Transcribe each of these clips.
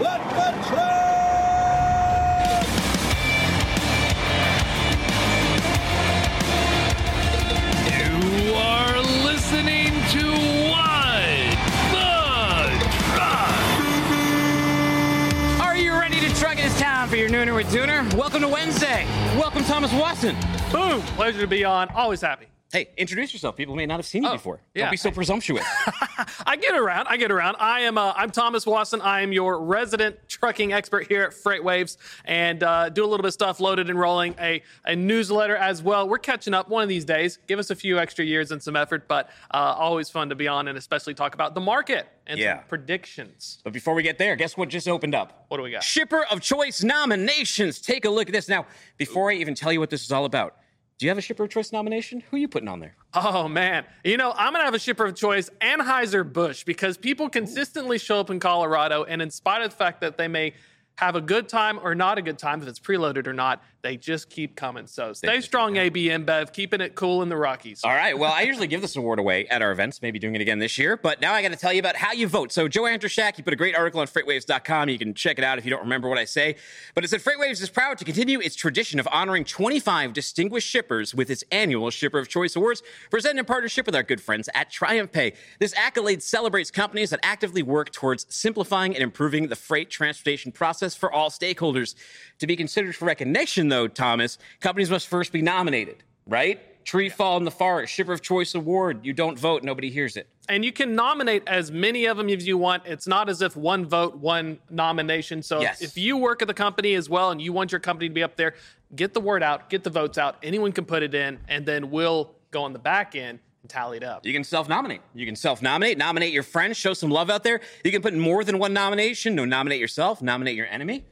let the train! You are listening to What the Truck. Are you ready to truck it? It's time for your Nooner with Dooner. Welcome to Wednesday. Welcome, Thomas Wasson. Boom! Pleasure to be on. Always happy. Hey, introduce yourself. People may not have seen you Oh, before. yeah. Don't be so presumptuous. I get around. I get around. I am. Uh, I'm Thomas Wasson. I am your resident trucking expert here at FreightWaves, and uh, do a little bit of stuff, loaded and rolling. A a newsletter as well. We're catching up one of these days. Give us a few extra years and some effort, but uh, always fun to be on, and especially talk about the market and Yeah. some predictions. but before we get there, guess what just opened up? What do we got? Shipper of Choice nominations. Take a look at this. Now, before I even tell you what this is all about, do you have a Shipper of Choice nomination? Who are you putting on there? Oh man, you know I'm gonna have a shipper of choice, Anheuser Busch, because people consistently show up in Colorado, and in spite of the fact that they may have a good time or not a good time, if it's preloaded or not, they just keep coming. So stay strong, AB InBev, keeping it cool in the Rockies. All right. Well, I usually give this award away at our events, maybe doing it again this year. But now I got to tell you about how you vote. So, Joe Antrashak, you put a great article on freightwaves.com. You can check it out if you don't remember what I say. But it said Freightwaves is proud to continue its tradition of honoring 25 distinguished shippers with its annual Shipper of Choice Awards, presented in partnership with our good friends at Triumph Pay. This accolade celebrates companies that actively work towards simplifying and improving the freight transportation process for all stakeholders. To be considered for recognition, though, Thomas, companies must first be nominated, right? Tree Fall in the Forest, Shipper of Choice Award. You don't vote, nobody hears it. And you can nominate as many of them as you want. It's not as if one vote, one nomination. So Yes. if you work at the company as well and you want your company to be up there, get the word out, get the votes out. Anyone can put it in, and then we'll go on the back end and tally it up. You can self nominate. You can self nominate, nominate your friends, show some love out there. You can put in more than one nomination. No, nominate yourself, nominate your enemy.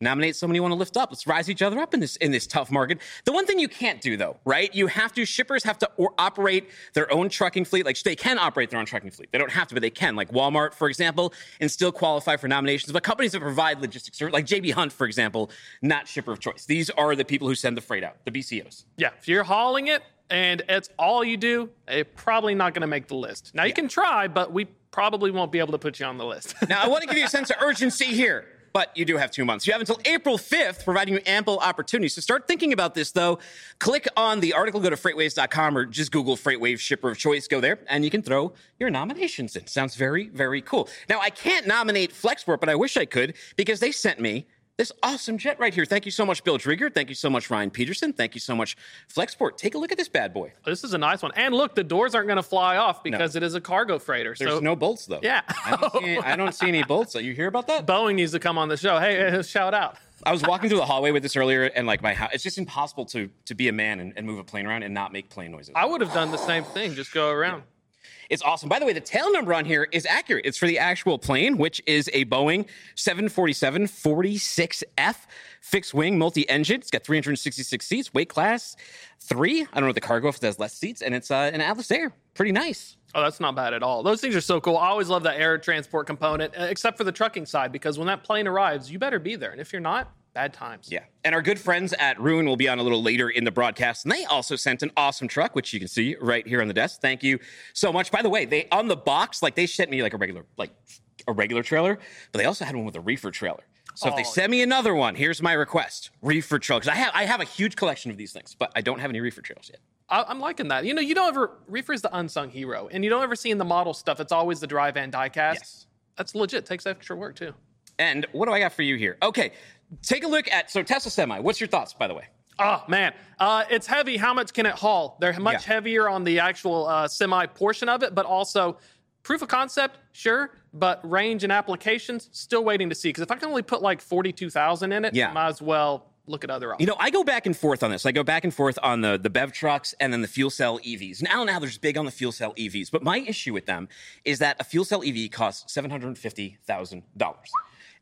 Nominate someone you want to lift up. Let's rise each other up in this in this tough market. The one thing you can't do though, right? You have to shippers have to or operate their own trucking fleet. Like they can operate their own trucking fleet. They don't have to, but they can. Like Walmart, for example, and still qualify for nominations. But companies that provide logistics, service, like JB Hunt, for example, not shipper of choice. These are the people who send the freight out, the BCOs. Yeah, if you're hauling it and it's all you do, it's probably not going to make the list. Now you can try, but we probably won't be able to put you on the list. Now, I want to give you a sense of urgency here, but you do have two months. You have until April 5th, providing you ample opportunities. So start thinking about this, though. Click on the article, go to freightwaves.com or just Google Freightwaves Shipper of Choice. Go there, and you can throw your nominations in. Sounds very, very cool. Now, I can't nominate Flexport, but I wish I could because they sent me this awesome jet right here. Thank you so much, Bill Drieger. Thank you so much, Ryan Petersen. Thank you so much, Flexport. Take a look at this bad boy. Oh, this is a nice one. And look, the doors aren't going to fly off because it is a cargo freighter. There's so no bolts, though. Yeah. I don't, see any, I don't see any bolts. You hear about that? Boeing needs to come on the show. Hey, shout out. I was walking through the hallway with this earlier, and like my house, it's just impossible to to be a man and, and move a plane around and not make plane noises. I would have done the same thing. Just go around. It's awesome. By the way, the tail number on here is accurate. It's for the actual plane, which is a Boeing 747 46F fixed wing multi engine. It's got 366 seats, weight class three. I don't know the cargo if it has less seats, and it's uh, an Atlas Air. Pretty nice. Oh, that's not bad at all. Those things are so cool. I always love the air transport component, uh, except for the trucking side, because when that plane arrives, you better be there. And if you're not, bad times. Yeah. And our good friends at Ruan will be on a little later in the broadcast. And they also sent an awesome truck, which you can see right here on the desk. Thank you so much. By the way, they on the box, like they sent me like a regular, like a regular trailer, but they also had one with a reefer trailer. So if they Oh. send me another one, here's my request: reefer trailer. Because I have I have a huge collection of these things, but I don't have any reefer trailers yet. I, I'm liking that. You know, you don't ever, Reefer is the unsung hero, and you don't ever see in the model stuff, it's always the dry van die cast. Yes. That's legit. Takes extra work, too. And what do I got for you here? Okay, take a look at so Tesla Semi. What's your thoughts, by the way? Oh man, uh, it's heavy. How much can it haul? They're much Yeah. heavier on the actual uh, semi portion of it, but also proof of concept, sure, but range and applications, still waiting to see. Because if I can only put like forty-two thousand in it, Yeah. might as well look at other options. You know, I go back and forth on this. I go back and forth on the, the BEV trucks and then the fuel cell EVs. Now, now there's big on the fuel cell EVs, but my issue with them is that a fuel cell EV costs $750,000.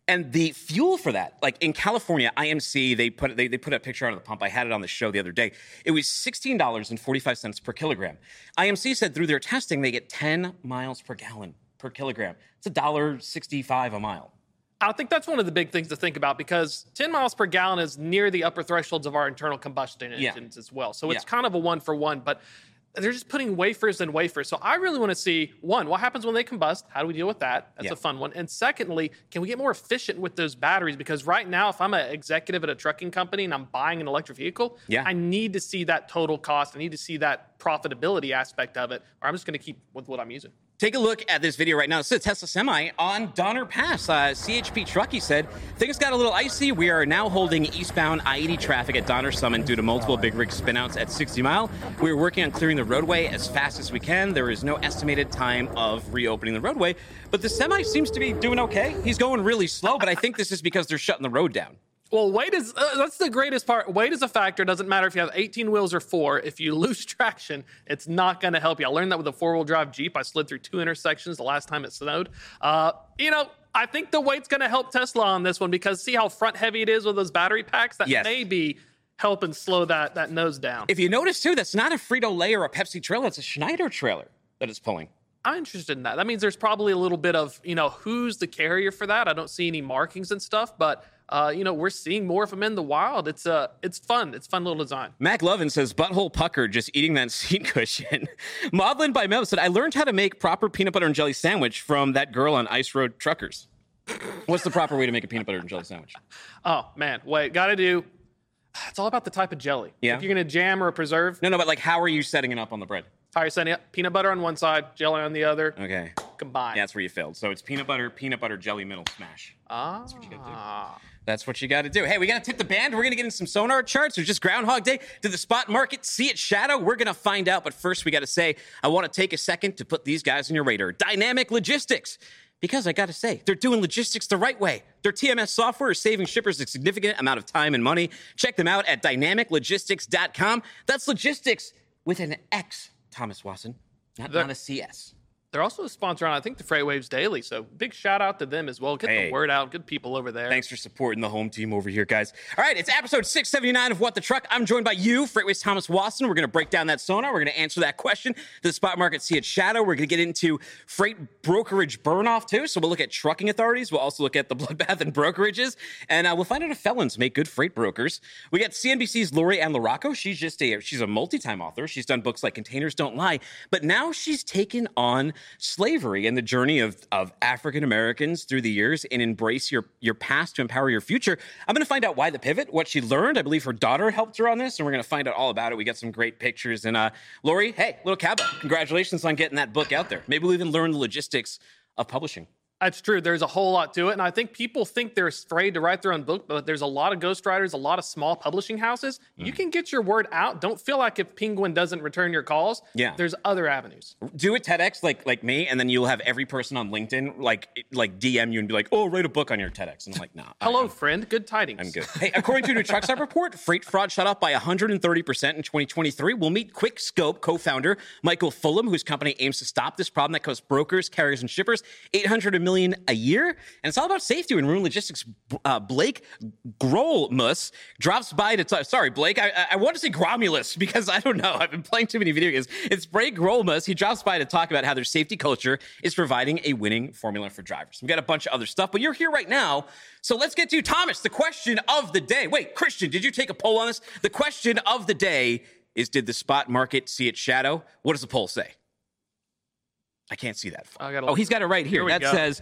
And the fuel for that, like in California, IMC, they put they, they put a picture out of the pump. I had it on the show the other day. It was sixteen dollars and forty five cents per kilogram. IMC said through their testing they get ten miles per gallon per kilogram. It's a dollar sixty five a mile. I think that's one of the big things to think about because 10 miles per gallon is near the upper thresholds of our internal combustion Yeah. engines as well. So it's Yeah. kind of a one for one. But they're just putting wafers and wafers. So I really want to see one, what happens when they combust? How do we deal with that? That's Yeah. a fun one. And secondly, can we get more efficient with those batteries? Because right now, if I'm an executive at a trucking company and I'm buying an electric vehicle, Yeah. I need to see that total cost. I need to see that profitability aspect of it, or I'm just going to keep with what I'm using. Take a look at this video right now. This is a Tesla Semi on Donner Pass. Uh, CHP Truckee said things got a little icy. We are now holding eastbound I-80 traffic at Donner Summit due to multiple big rig spinouts at 60 Mile. We are working on clearing the roadway as fast as we can. There is no estimated time of reopening the roadway, but the Semi seems to be doing okay. He's going really slow, but I think this is because they're shutting the road down. Well, weight is uh, that's the greatest part. Weight is a factor. It doesn't matter if you have 18 wheels or four. If you lose traction, it's not going to help you. I learned that with a four wheel drive Jeep. I slid through two intersections the last time it snowed. Uh, you know, I think the weight's going to help Tesla on this one because see how front heavy it is with those battery packs. That Yes. may be helping slow that that nose down. If you notice too, that's not a Frito Lay or a Pepsi trailer. It's a Schneider trailer that it's pulling. I'm interested in that. That means there's probably a little bit of you know who's the carrier for that. I don't see any markings and stuff, but. Uh, you know, we're seeing more of them in the wild. It's uh, it's fun. It's fun little design. Mac Lovin says, butthole pucker, just eating that seat cushion. Maudlin by Mel said, I learned how to make proper peanut butter and jelly sandwich from that girl on Ice Road Truckers. What's the proper way to make a peanut butter and jelly sandwich? Oh man, wait, gotta do. It's all about the type of jelly. Yeah. If you're gonna jam or preserve, No, no, but like, how are you setting it up on the bread? how are you're setting it up? Peanut butter on one side, jelly on the other, Okay. combined. Yeah, that's where you failed. So it's peanut butter, peanut butter, jelly, middle smash. ah. That's what you got to do. Hey, we got to tip the band. We're going to get in some sonar charts. It's just Groundhog Day. Did the spot market see its shadow? We're going to find out. But first, we got to say, I want to take a second to put these guys on your radar. Dynamic Logistix. Because I got to say, they're doing logistics the right way. Their TMS software is saving shippers a significant amount of time and money. Check them out at dynamiclogistix.com. That's logistics with an X, Thomas Wasson, not, The- not a CS. They're also a sponsor on, I think, the FreightWaves Daily. So big shout out to them as well. Get Hey. the word out. Good people over there. Thanks for supporting the home team over here, guys. All right, it's episode 679 of What the Truck. I'm joined by you, FreightWaves Thomas Wasson. We're going to break down that sonar. We're going to answer that question. The spot market see its shadow? We're going to get into freight brokerage burnoff, too. So we'll look at trucking authorities. We'll also look at the bloodbath and brokerages. And uh, we'll find out if felons make good freight brokers. We got CNBC's Lori Ann LaRocco. She's just a, she's a multi-time author. She's done books like Containers Don't Lie. But now she's taken on slavery and the journey of, of African Americans through the years and embrace your, your past to empower your future. I'm going to find out why the pivot, what she learned. I believe her daughter helped her on this, and we're going to find out all about it. We got some great pictures. And uh, Lori, hey, little cowbell, congratulations on getting that book out there. Maybe we'll even learn the logistics of publishing. That's true. There's a whole lot to it. And I think people think they're afraid to write their own book, but there's a lot of ghostwriters, a lot of small publishing houses. You Mm. can get your word out. Don't feel like if Penguin doesn't return your calls, Yeah. there's other avenues. do a TEDx like like me, and then you'll have every person on LinkedIn like like DM you and be like, "Oh, write a book on your TEDx." And I'm like, "No, nah, Hello, friend. Good tidings. I'm good. Hey, according to a new Truckstop report, freight fraud shot up by 130% in 2023. We'll meet QuikScope co-founder Michael Fullam, whose company aims to stop this problem that costs brokers, carriers, and shippers 800 million a year. And it's all about safety when Ruan Logistics. Uh, Blake Grolmus drops by to talk. Sorry, Blake. I, I, want to say Gromulus because I don't know. I've been playing too many video games. It's Blake Grolmus. He drops by to talk about how their safety culture is providing a winning formula for drivers. We've got a bunch of other stuff, but you're here right now. So let's get to Thomas, the question of the day. Wait, Christian, did you take a poll on this? The question of the day is Did the spot market see its shadow? What does the poll say? I can't see that. Gotta oh, he's got it right here. Here that go. says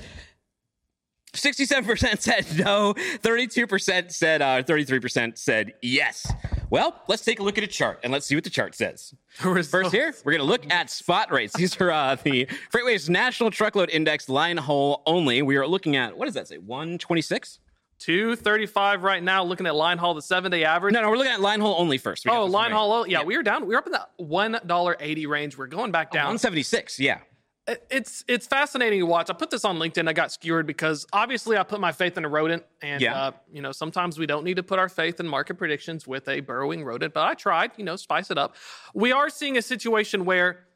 67% said no, 32% said, uh, 33% said yes. Well, let's take a look at a chart and let's see what the chart says. First here, we're going to look at spot rates. These are uh, the FreightWaves National Truckload Index line haul only. We are looking at, what does that say, 126? 235 right now, looking at line haul, the seven day average. No, no, we're looking at line haul only first. We Oh, line right. haul. oh, Yeah, we were down. We were up in the $1.80 range. We're going back down. 176, yeah. It- it's it's fascinating to watch. I put this on LinkedIn. I got skewered because obviously I put my faith in a rodent, and Yeah. uh, you know sometimes we don't need to put our faith in market predictions with a burrowing rodent. But I tried, you know, spice it up. We are seeing a situation where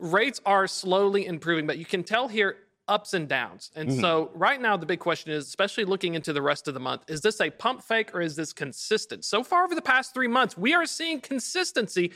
rates are slowly improving, but you can tell here ups and downs. And so right now the big question is, especially looking into the rest of the month, is this a pump fake or is this consistent? So far over the past three months, we are seeing consistency.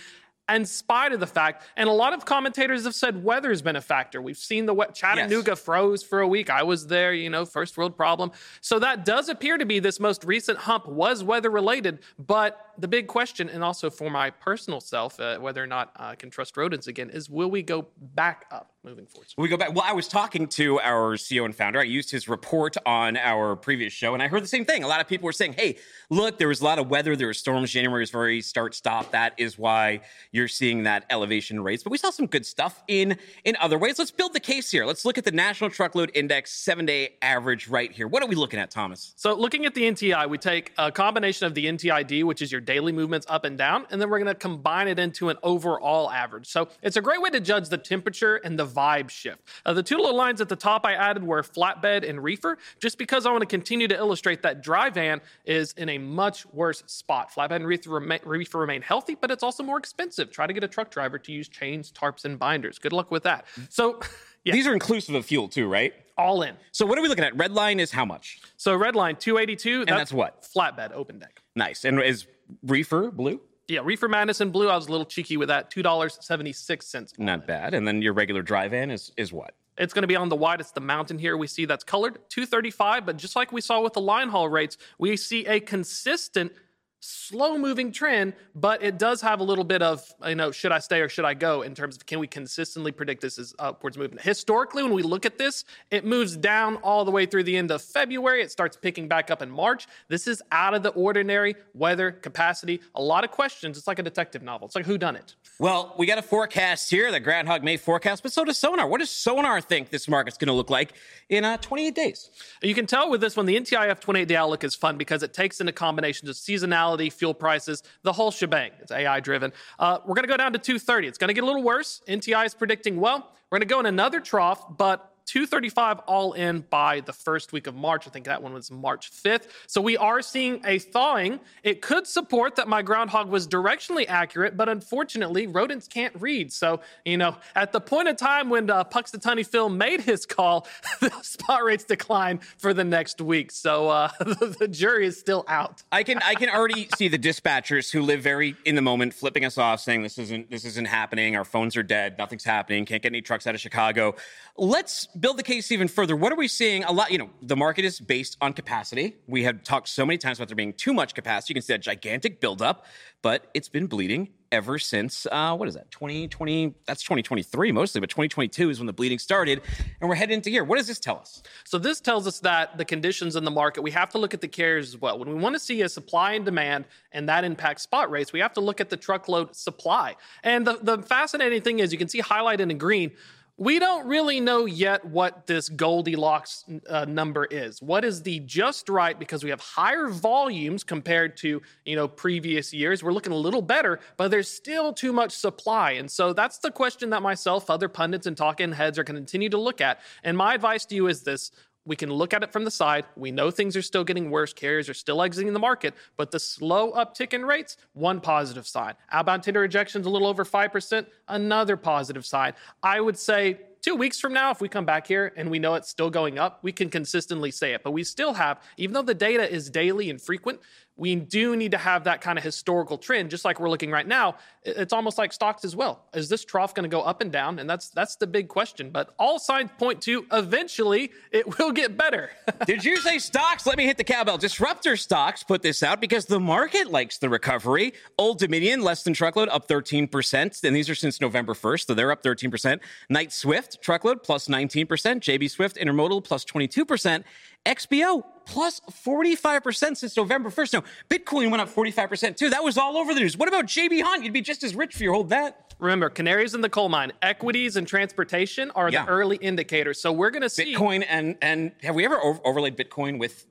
In spite of the fact, and a lot of commentators have said weather's been a factor. We've seen the wet Chattanooga froze for a week. I was there, you know, first world problem. So that does appear to be this most recent hump was weather related, but the big question, and also for my personal self, uh, whether or not I can trust rodents again, is will we go back up moving forward? We go back. Well, I was talking to our CEO and founder. I used his report on our previous show, and I heard the same thing. A lot of people were saying, "Hey, look, there was a lot of weather. There were storms. January was very start stop. That is why you're seeing that elevation rates." But we saw some good stuff in in other ways. Let's build the case here. Let's look at the National Truckload Index seven day average right here. What are we looking at, Thomas? So, looking at the NTI, we take a combination of the NTID, which is your daily movements up and down, and then we're going to combine it into an overall average. So, it's a great way to judge the temperature and the vibe shift. Uh, the two little lines at the top I added were flatbed and reefer, just because I want to continue to illustrate that dry van is in a much worse spot. Flatbed and reefer, remain, reefer remain healthy, but it's also more expensive. Try to get a truck driver to use chains, tarps, and binders. Good luck with that. So, yeah, These are inclusive of fuel too, right? all in. So what are we looking at? Red line is how much? So, red line 282. and that's what? Flatbed open deck. Nice. And is reefer blue? Yeah, Reefer Madness in blue. I was a little cheeky with that. Two dollars seventy six cents. Not bad. And then your regular dry van is is what? It's going to be on the widest the mountain here. We see that's colored 235, but just like we saw with the line haul rates, we see a consistent slow moving trend, but it does have a little bit of, you know, should I stay or should I go in terms of can we consistently predict this is upwards movement? Historically, when we look at this, it moves down all the way through the end of February. It starts picking back up in March. This is out of the ordinary weather capacity. A lot of questions. It's like a detective novel. It's like who done it? Well, we got a forecast here, the Groundhog May forecast, but so does Sonar. What does Sonar think this market's going to look like in uh, 28 days? You can tell with this one, the NTIF 28 day outlook is fun because it takes into combinations of seasonality, fuel prices, the whole shebang. It's AI driven. Uh, we're going to go down to 230. It's going to get a little worse. NTI is predicting, well, we're going to go in another trough, but 235 all in by the first week of March. I think that one was March 5th. So we are seeing a thawing. It could support that my groundhog was directionally accurate, but unfortunately, rodents can't read. So, you know, at the point of time when uh, Punxsutawney Phil made his call, the spot rates decline for the next week. So uh, the, the jury is still out. I can I can already see the dispatchers who live very in the moment flipping us off, saying this isn't this isn't happening. Our phones are dead. Nothing's happening. Can't get any trucks out of Chicago. Let's build the case even further. What are we seeing? A lot. You know, the market is based on capacity. We have talked so many times about there being too much capacity. You can see that gigantic buildup, but it's been bleeding ever since uh, what is that 2020 that's 2023 mostly but 2022 is when the bleeding started and we're heading into here what does this tell us So this tells us that the conditions in the market, we have to look at the carriers as well. When we want to see a supply and demand and that impacts spot rates, we have to look at the truckload supply. And the, the fascinating thing is you can see highlighted in green, we don't really know yet what this Goldilocks uh, number is. What is the just right because we have higher volumes compared to, you know, previous years. We're looking a little better, but there's still too much supply. And so that's the question that myself, other pundits and talking heads are going to continue to look at. And my advice to you is this we can look at it from the side. We know things are still getting worse. Carriers are still exiting the market, but the slow uptick in rates, one positive sign. Outbound tender rejections a little over 5%, another positive sign. I would say two weeks from now, if we come back here and we know it's still going up, we can consistently say it. But we still have, even though the data is daily and frequent, we do need to have that kind of historical trend, just like we're looking right now. It's almost like stocks as well. Is this trough going to go up and down? And that's that's the big question. But all signs point to eventually it will get better. Did you say stocks? Let me hit the cowbell. Disruptor stocks put this out because the market likes the recovery. Old Dominion, less than truckload, up 13%. And these are since November 1st, so they're up 13%. Knight Swift, truckload, plus 19%. JB Swift, intermodal, plus 22%. XPO, plus 45% since November 1st. Now, Bitcoin went up 45% too. That was all over the news. What about JB Hunt? You'd be just as rich if you hold that. Remember, canaries in the coal mine, equities and transportation are Yeah. the early indicators. So we're going to see. Bitcoin and and have we ever over- overlaid Bitcoin with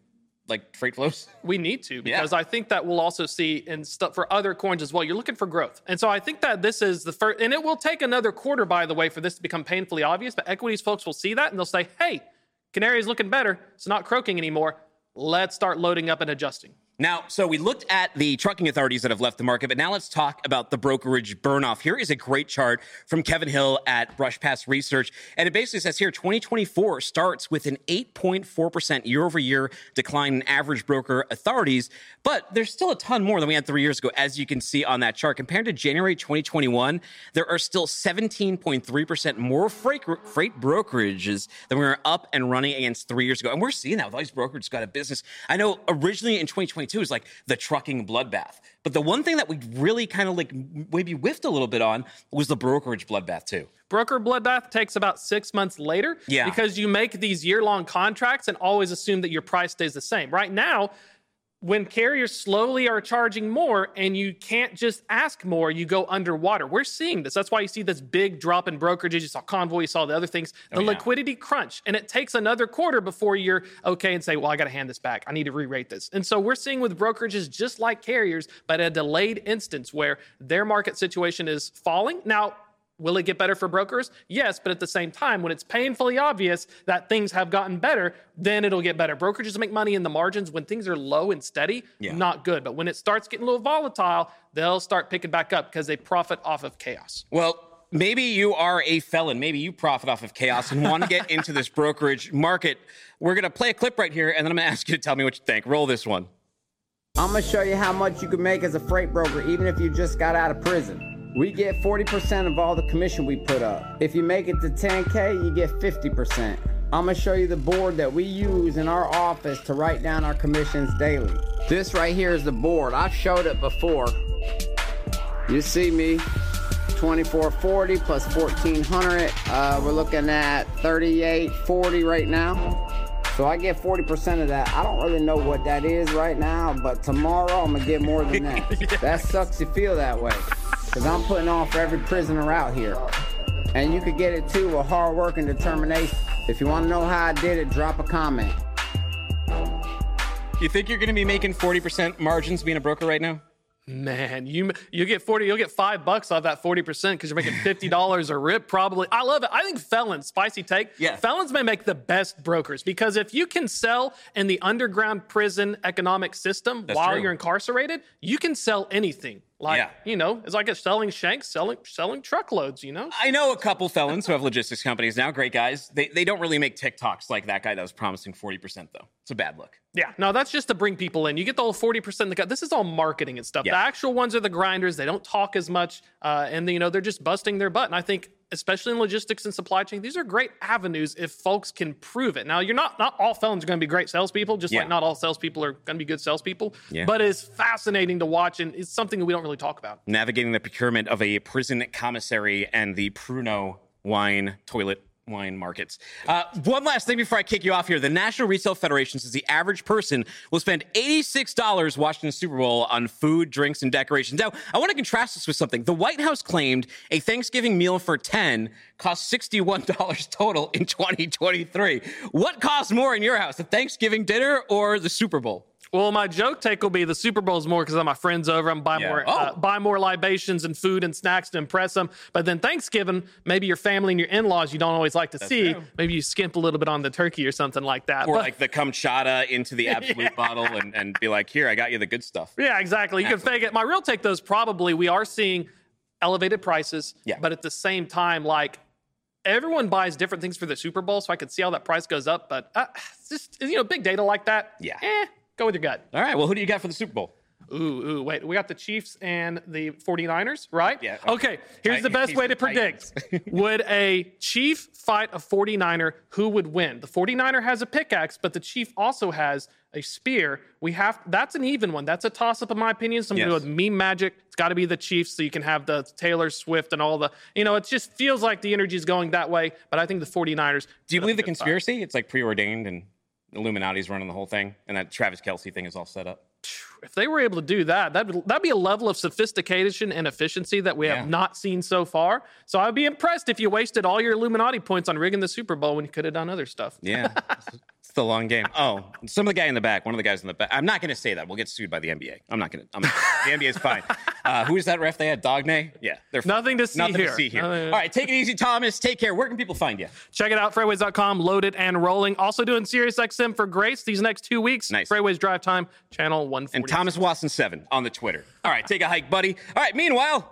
like freight flows? We need to because I think that we'll also see in stuff for other coins as well. You're looking for growth, and so I think that this is the first, and it will take another quarter, by the way, for this to become painfully obvious. But equities folks will see that and they'll say, "Hey, Canary is looking better. It's not croaking anymore. Let's start loading up and adjusting." Now, so we looked at the trucking authorities that have left the market, but now let's talk about the brokerage burnoff. Here is a great chart from Kevin Hill at Brush Pass Research. And it basically says here 2024 starts with an 8.4% year over year decline in average broker authorities, but there's still a ton more than we had three years ago, as you can see on that chart. Compared to January 2021, there are still 17.3% more freight, freight brokerages than we were up and running against three years ago. And we're seeing that with all these brokerages got a business. I know originally in 2022, too is like the trucking bloodbath. But the one thing that we really kind of like maybe whiffed a little bit on was the brokerage bloodbath too. Broker bloodbath takes about six months later Yeah. because you make these year long contracts and always assume that your price stays the same. Right now, when carriers slowly are charging more and you can't just ask more, you go underwater. We're seeing this. That's why you see this big drop in brokerages. You saw Convoy, you saw the other things, the Oh, yeah. liquidity crunch. And it takes another quarter before you're okay and say, well, I got to hand this back. I need to re rate this. And so we're seeing with brokerages just like carriers, but a delayed instance where their market situation is falling. Now, Will it get better for brokers? Yes, but at the same time, when it's painfully obvious that things have gotten better, then it'll get better. Brokerages make money in the margins when things are low and steady, Yeah. not good. But when it starts getting a little volatile, they'll start picking back up because they profit off of chaos. Well, maybe you are a felon. Maybe you profit off of chaos and want to get into this brokerage market. We're going to play a clip right here, and then I'm going to ask you to tell me what you think. Roll this one. I'm gonna show you how much you can make as a freight broker, even if you just got out of prison. We get 40% of all the commission we put up. If you make it to 10K, you get 50%. I'm gonna show you the board that we use in our office to write down our commissions daily. This right here is the board. I've showed it before. You see me, 2440 plus 1400. Uh, we're looking at 3840 right now. So I get 40% of that. I don't really know what that is right now, but tomorrow I'm gonna get more than that. That sucks to feel that way. Cause I'm putting on for every prisoner out here. And you could get it too with hard work and determination. If you wanna know how I did it, drop a comment. You think you're going to be making 40% margins being a broker right now? Man, you you get 40, you'll get five bucks off that 40% because you're making $50 a rip, probably. I love it. I think felons, spicy take. Yeah. Felons may make the best brokers because if you can sell in the underground prison economic system That's while true. you're incarcerated, you can sell anything. Like, Yeah. you know, it's like a selling shanks, selling selling truckloads, you know? I know a couple felons who have logistics companies now. Great guys. They, they don't really make TikToks like that guy that was promising 40%, though. It's a bad look. Yeah, no, that's just to bring people in. You get the whole forty percent. This is all marketing and stuff. Yeah. The actual ones are the grinders. They don't talk as much, uh, and you know they're just busting their butt. And I think, especially in logistics and supply chain, these are great avenues if folks can prove it. Now, you're not not all felons are going to be great salespeople, just Yeah. like not all salespeople are going to be good salespeople. Yeah. But it's fascinating to watch, and it's something that we don't really talk about. Navigating the procurement of a prison commissary and the Pruno wine toilet wine markets. Uh, one last thing before I kick you off here. The National Retail Federation says the average person will spend $86 watching the Super Bowl on food, drinks, and decorations. Now, I want to contrast this with something. The White House claimed a Thanksgiving meal for 10 cost $61 total in 2023. What costs more in your house, the Thanksgiving dinner or the Super Bowl? Well, my joke take will be the Super Bowl's more because I'm my friends over. I'm buy Yeah. more, Oh. uh, buy more libations and food and snacks to impress them. But then Thanksgiving, maybe your family and your in-laws you don't always like to see. true. Maybe you skimp a little bit on the turkey or something like that. Or But- like the RumChata into the Absolut bottle and, and be like, here, I got you the good stuff. yeah, exactly. You can fake it. My real take though is probably we are seeing elevated prices. Yeah. But at the same time, like everyone buys different things for the Super Bowl, so I could see how that price goes up. But uh, just you know, big data like that. Yeah. Eh, go with your gut. All right. Well, who do you got for the Super Bowl? Ooh, ooh, wait. We got the Chiefs and the 49ers, right? Yeah. Okay, here's the best way to predict. would a Chief fight a 49er? Who would win? The 49er has a pickaxe, but the Chief also has a spear. We have that's an even one. That's a toss up in my opinion. So I'm gonna Yes. go with meme magic. It's got to be the Chiefs, so you can have the Taylor Swift and all the. You know, it just feels like the energy is going that way. But I think the 49ers. Do you believe the good fight. conspiracy? It's like preordained and Illuminati's running the whole thing, and that Travis Kelce thing is all set up. if they were able to do that, that'd, that'd be a level of sophistication and efficiency that we Yeah. have not seen so far. So I'd be impressed if you wasted all your Illuminati points on rigging the Super Bowl when you could have done other stuff. Yeah. it's the long game. Oh, some of the guy in the back, one of the guys in the back. I'm not going to say that. We'll get sued by the NBA. I'm not going to. The NBA is fine. Uh, who's that ref they had? Donaghy? Yeah. They're Nothing to see nothing here. to see here. Nothing- All right. Take it easy, Thomas. Take care. Where can people find you? Check it out, freightwaves.com, loaded and rolling. Also doing SiriusXM for Grace these next two weeks. Nice. FreightWaves Drive Time, channel 140. And Thomas Wasson seven on the Twitter. All right. Take a hike, buddy. All right. Meanwhile.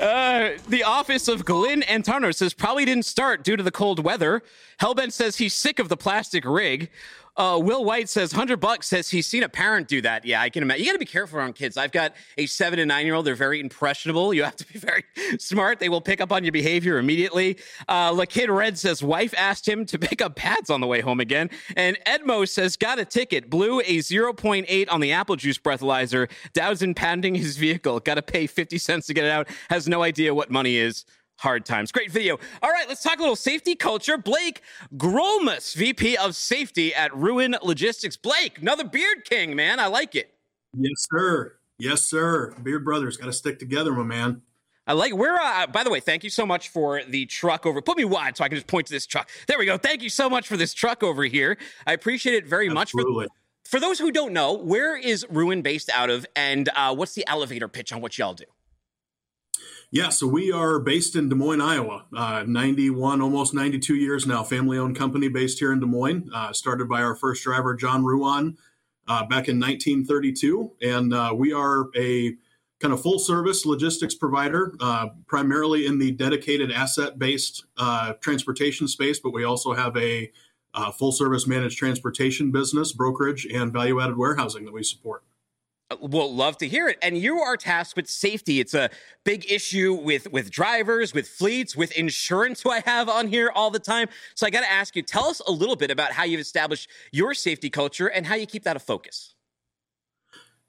Uh, the office of Glenn Antarno says probably didn't start due to the cold weather. Hellbent says he's sick of the plastic rig. Uh, Will White says, 100 bucks says he's seen a parent do that. Yeah, I can imagine. You got to be careful around kids. I've got a seven and nine year old. They're very impressionable. You have to be very smart. They will pick up on your behavior immediately. Uh, La Kid Red says, wife asked him to pick up pads on the way home again. And Edmo says, got a ticket, blew a 0.8 on the apple juice breathalyzer, Dowsing pounding his vehicle, got to pay 50 cents to get it out, has no idea what money is hard times. Great video. All right, let's talk a little safety culture. Blake Gromus, VP of Safety at Ruan Logistics. Blake, another Beard King, man. I like it. Yes, sir. Yes, sir. Beard Brothers got to stick together, my man. I like we're uh, by the way, thank you so much for the truck over. Put me wide so I can just point to this truck. There we go. Thank you so much for this truck over here. I appreciate it very Absolutely. much. For, for those who don't know, where is Ruan based out of, and uh, what's the elevator pitch on what y'all do? Yeah, so we are based in Des Moines, Iowa. Uh, 91, almost 92 years now, family owned company based here in Des Moines. Uh, started by our first driver, John Ruan, uh, back in 1932. And uh, we are a kind of full service logistics provider, uh, primarily in the dedicated asset based uh, transportation space, but we also have a full service managed transportation business, brokerage, and value added warehousing that we support. Well, love to hear it. And you are tasked with safety. It's a big issue with with drivers, with fleets, with insurance, who I have on here all the time. So I got to ask you, tell us a little bit about how you've established your safety culture and how you keep that a focus.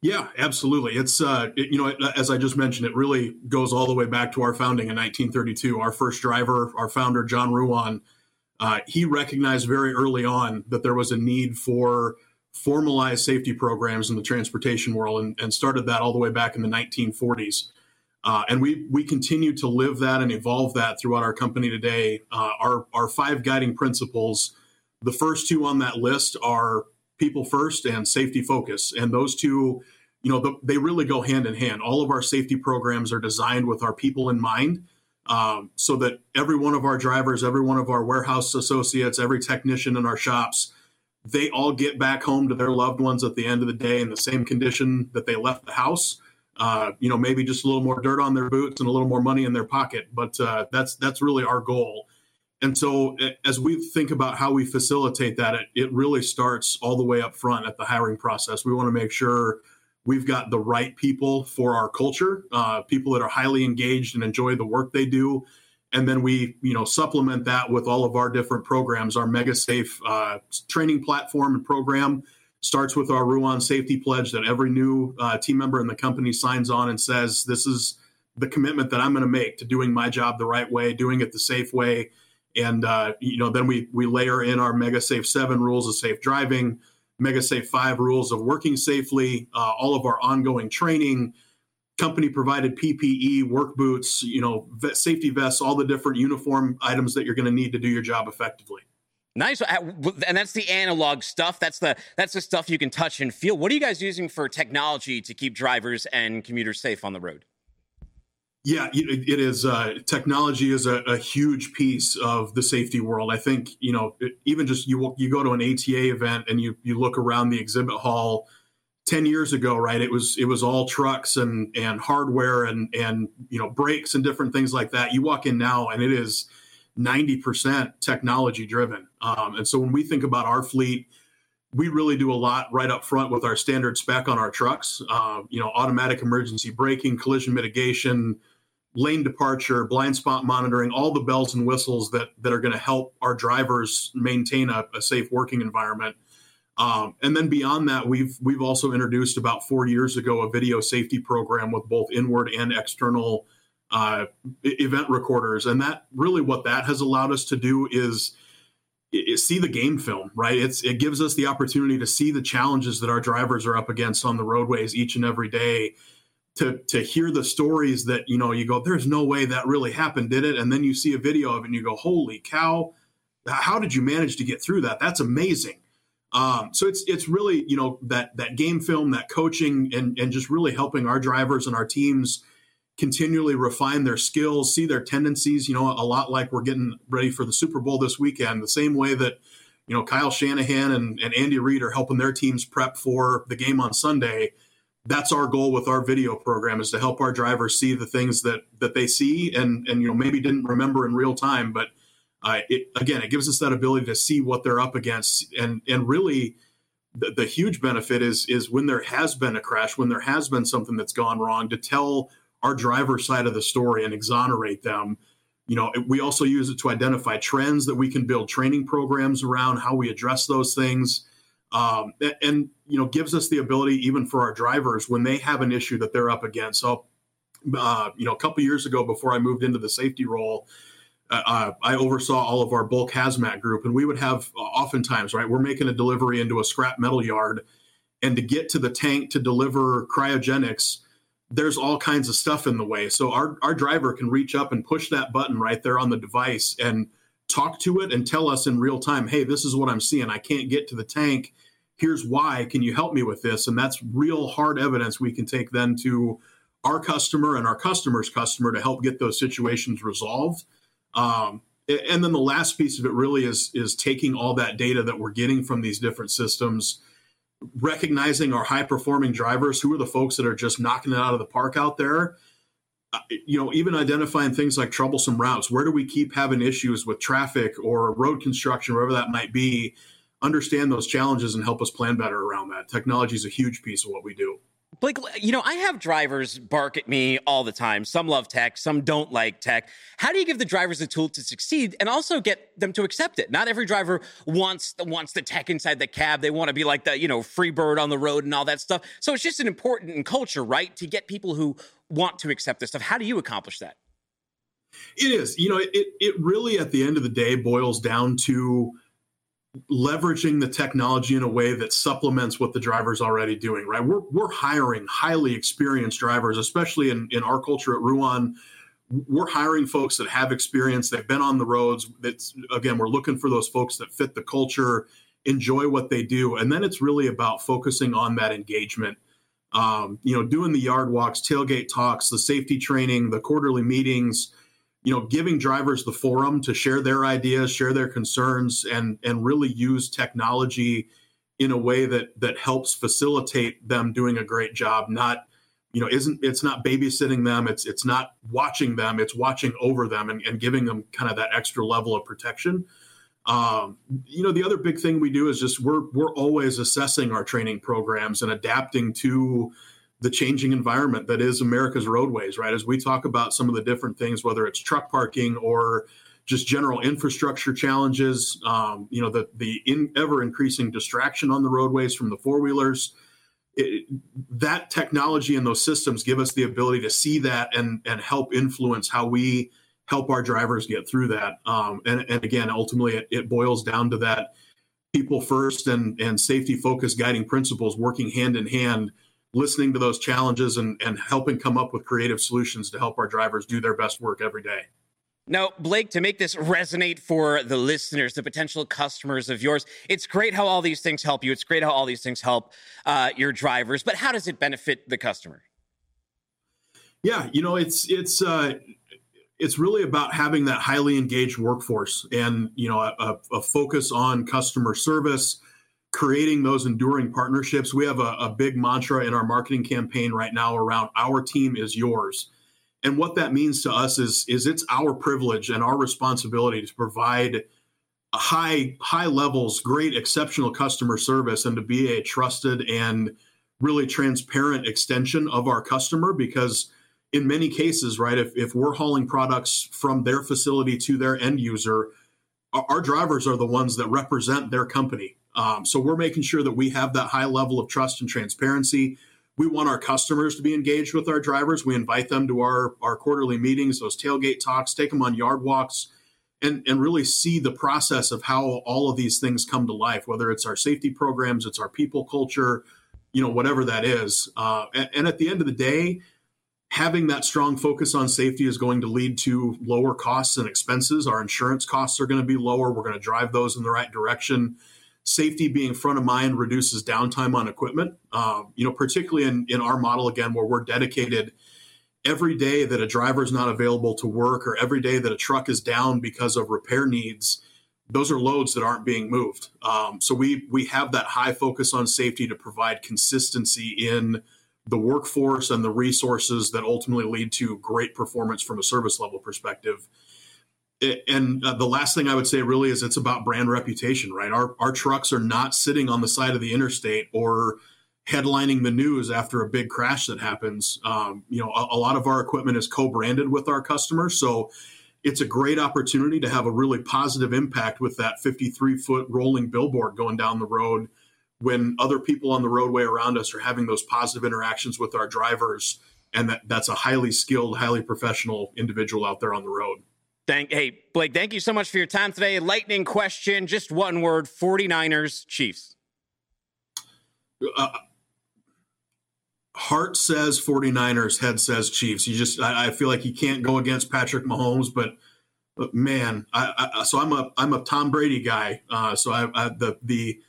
Yeah, absolutely. It's uh, it, you know, as I just mentioned, it really goes all the way back to our founding in 1932. Our first driver, our founder, John Ruan, uh, he recognized very early on that there was a need for formalized safety programs in the transportation world and, and started that all the way back in the 1940s. Uh, and we we continue to live that and evolve that throughout our company today. Uh, our our five guiding principles. The first two on that list are people first and safety focus, and those two, you know, the, they really go hand in hand. All of our safety programs are designed with our people in mind, um, so that every one of our drivers, every one of our warehouse associates, every technician in our shops they all get back home to their loved ones at the end of the day in the same condition that they left the house. Uh, you know, maybe just a little more dirt on their boots and a little more money in their pocket, but uh, that's that's really our goal. And so, as we think about how we facilitate that, it, it really starts all the way up front at the hiring process. We want to make sure we've got the right people for our culture, uh, people that are highly engaged and enjoy the work they do, and then we you know supplement that with all of our different programs. Our mega safe uh, training platform and program starts with our ruan safety pledge that every new uh, team member in the company signs on and says this is the commitment that i'm going to make to doing my job the right way doing it the safe way. And uh, you know then we we layer in our mega safe 7 rules of safe driving mega safe 5 rules of working safely uh, all of our ongoing training company provided PPE, work boots, you know, safety vests, all the different uniform items that you're going to need to do your job effectively. Nice, and that's the analog stuff. That's the that's the stuff you can touch and feel. What are you guys using for technology to keep drivers and commuters safe on the road? Yeah, it is. Uh, technology is a, a, huge piece of the safety world. I think you know, even just you you go to an ATA event and you you look around the exhibit hall 10 years ago right it was it was all trucks and and hardware and and you know brakes and different things like that. You walk in now and it is 90% technology driven. Um, and so when we think about our fleet we really do a lot right up front with our standard spec on our trucks. Uh, you know automatic emergency braking collision mitigation lane departure blind spot monitoring all the bells and whistles that that are going to help our drivers maintain a, a safe working environment um, and then beyond that, we've we've also introduced about four years ago a video safety program with both inward and external uh, event recorders, and that really what that has allowed us to do is, see the game film. Right, it's it gives us the opportunity to see the challenges that our drivers are up against on the roadways each and every day. To, to hear the stories that you know you go there's no way that really happened did it and then you see a video of it and you go holy cow how did you manage to get through that that's amazing um, so it's it's really you know that that game film, that coaching, and and just really helping our drivers and our teams continually refine their skills, see their tendencies. You know, a lot like we're getting ready for the Super Bowl this weekend. The same way that you know Kyle Shanahan and, and Andy Reid are helping their teams prep for the game on Sunday. That's our goal with our video program is to help our drivers see the things that that they see and and you know maybe didn't remember in real time, but uh, it, again, it gives us that ability to see what they're up against, and and really, the, the huge benefit is is when there has been a crash, when there has been something that's gone wrong, to tell our driver side of the story and exonerate them. You know, we also use it to identify trends that we can build training programs around how we address those things. Um, and, you know gives us the ability even for our drivers when they have an issue that they're up against so uh, you know a couple years ago before i moved into the safety role uh, I oversaw all of our bulk hazmat group, and we would have uh, oftentimes, right, we're making a delivery into a scrap metal yard, and to get to the tank to deliver cryogenics, there's all kinds of stuff in the way. So our, our driver can reach up and push that button right there on the device and talk to it and tell us in real time, hey, this is what I'm seeing. I can't get to the tank. Here's why. Can you help me with this? And that's real hard evidence we can take then to our customer and our customer's customer to help get those situations resolved. Um, and then the last piece of it really is is taking all that data that we're getting from these different systems recognizing our high performing drivers who are the folks that are just knocking it out of the park out there. Uh, you know even identifying things like troublesome routes. Where do we keep having issues with traffic or road construction wherever that might be? Understand those challenges and help us plan better around that. Technology is a huge piece of what we do Blake, you know, I have drivers bark at me all the time. Some love tech, some don't like tech. How do you give the drivers a tool to succeed and also get them to accept it? Not every driver wants the, wants the tech inside the cab. They want to be like the, you know, free bird on the road and all that stuff. So it's just an important in culture, right? To get people who want to accept this stuff. How do you accomplish that? It is. You know, it it really at the end of the day boils down to leveraging the technology in a way that supplements what the driver's already doing, right? We're, we're hiring highly experienced drivers, especially in, in our culture at Ruan. We're hiring folks that have experience, they've been on the roads. That's again, we're looking for those folks that fit the culture, enjoy what they do. And then it's really about focusing on that engagement. Um, you know, doing the yard walks, tailgate talks, the safety training, the quarterly meetings, you know giving drivers the forum to share their ideas share their concerns and and really use technology in a way that that helps facilitate them doing a great job not you know isn't it's not babysitting them it's it's not watching them it's watching over them and, and giving them kind of that extra level of protection. Um, you know the other big thing we do is just we're we're always assessing our training programs and adapting to the changing environment that is America's roadways, right? As we talk about some of the different things, whether it's truck parking or just general infrastructure challenges, um, you know, the the in, ever increasing distraction on the roadways from the four wheelers. that technology and those systems give us the ability to see that and and help influence how we help our drivers get through that. Um, and, and again, ultimately, it, it boils down to that people first and and safety focused guiding principles working hand in hand listening to those challenges and, and helping come up with creative solutions to help our drivers do their best work every day. Now, Blake, to make this resonate for the listeners, the potential customers of yours, it's great how all these things help you. It's great how all these things help uh, your drivers, but how does it benefit the customer? Yeah, you know, it's it's uh, it's really about having that highly engaged workforce and you know a, a focus on customer service, creating those enduring partnerships. We have a, a, big mantra in our marketing campaign right now around our team is yours. And what that means to us is, is it's our privilege and our responsibility to provide high, high levels, great, exceptional customer service and to be a trusted and really transparent extension of our customer because in many cases, right, if, if we're hauling products from their facility to their end user, our, our drivers are the ones that represent their company um, so we're making sure that we have that high level of trust and transparency. We want our customers to be engaged with our drivers. We invite them to our, our quarterly meetings, those tailgate talks, take them on yard walks, and, and really see the process of how all of these things come to life, whether it's our safety programs, it's our people culture, you know, whatever that is. Uh, and, and at the end of the day, having that strong focus on safety is going to lead to lower costs and expenses. Our insurance costs are going to be lower. We're going to drive those in the right direction safety being front of mind reduces downtime on equipment. Uh, you know, particularly in, in our model again, where we're dedicated every day that a driver is not available to work or every day that a truck is down because of repair needs. Those are loads that aren't being moved. Um, so we we have that high focus on safety to provide consistency in the workforce and the resources that ultimately lead to great performance from a service level perspective and uh, the last thing I would say really is it's about brand reputation, right? Our our trucks are not sitting on the side of the interstate or headlining the news after a big crash that happens. Um, you know, a, a, lot of our equipment is co-branded with our customers, so it's a great opportunity to have a really positive impact with that 53 foot rolling billboard going down the road when other people on the roadway around us are having those positive interactions with our drivers and that, that's a highly skilled highly professional individual out there on the road Thank hey Blake, thank you so much for your time today. Lightning question, just one word: 49ers Chiefs. Uh, heart says 49ers, head says Chiefs. You just I, I, feel like you can't go against Patrick Mahomes, but, but man, I, I, so I'm a I'm a Tom Brady guy. Uh, so I, the the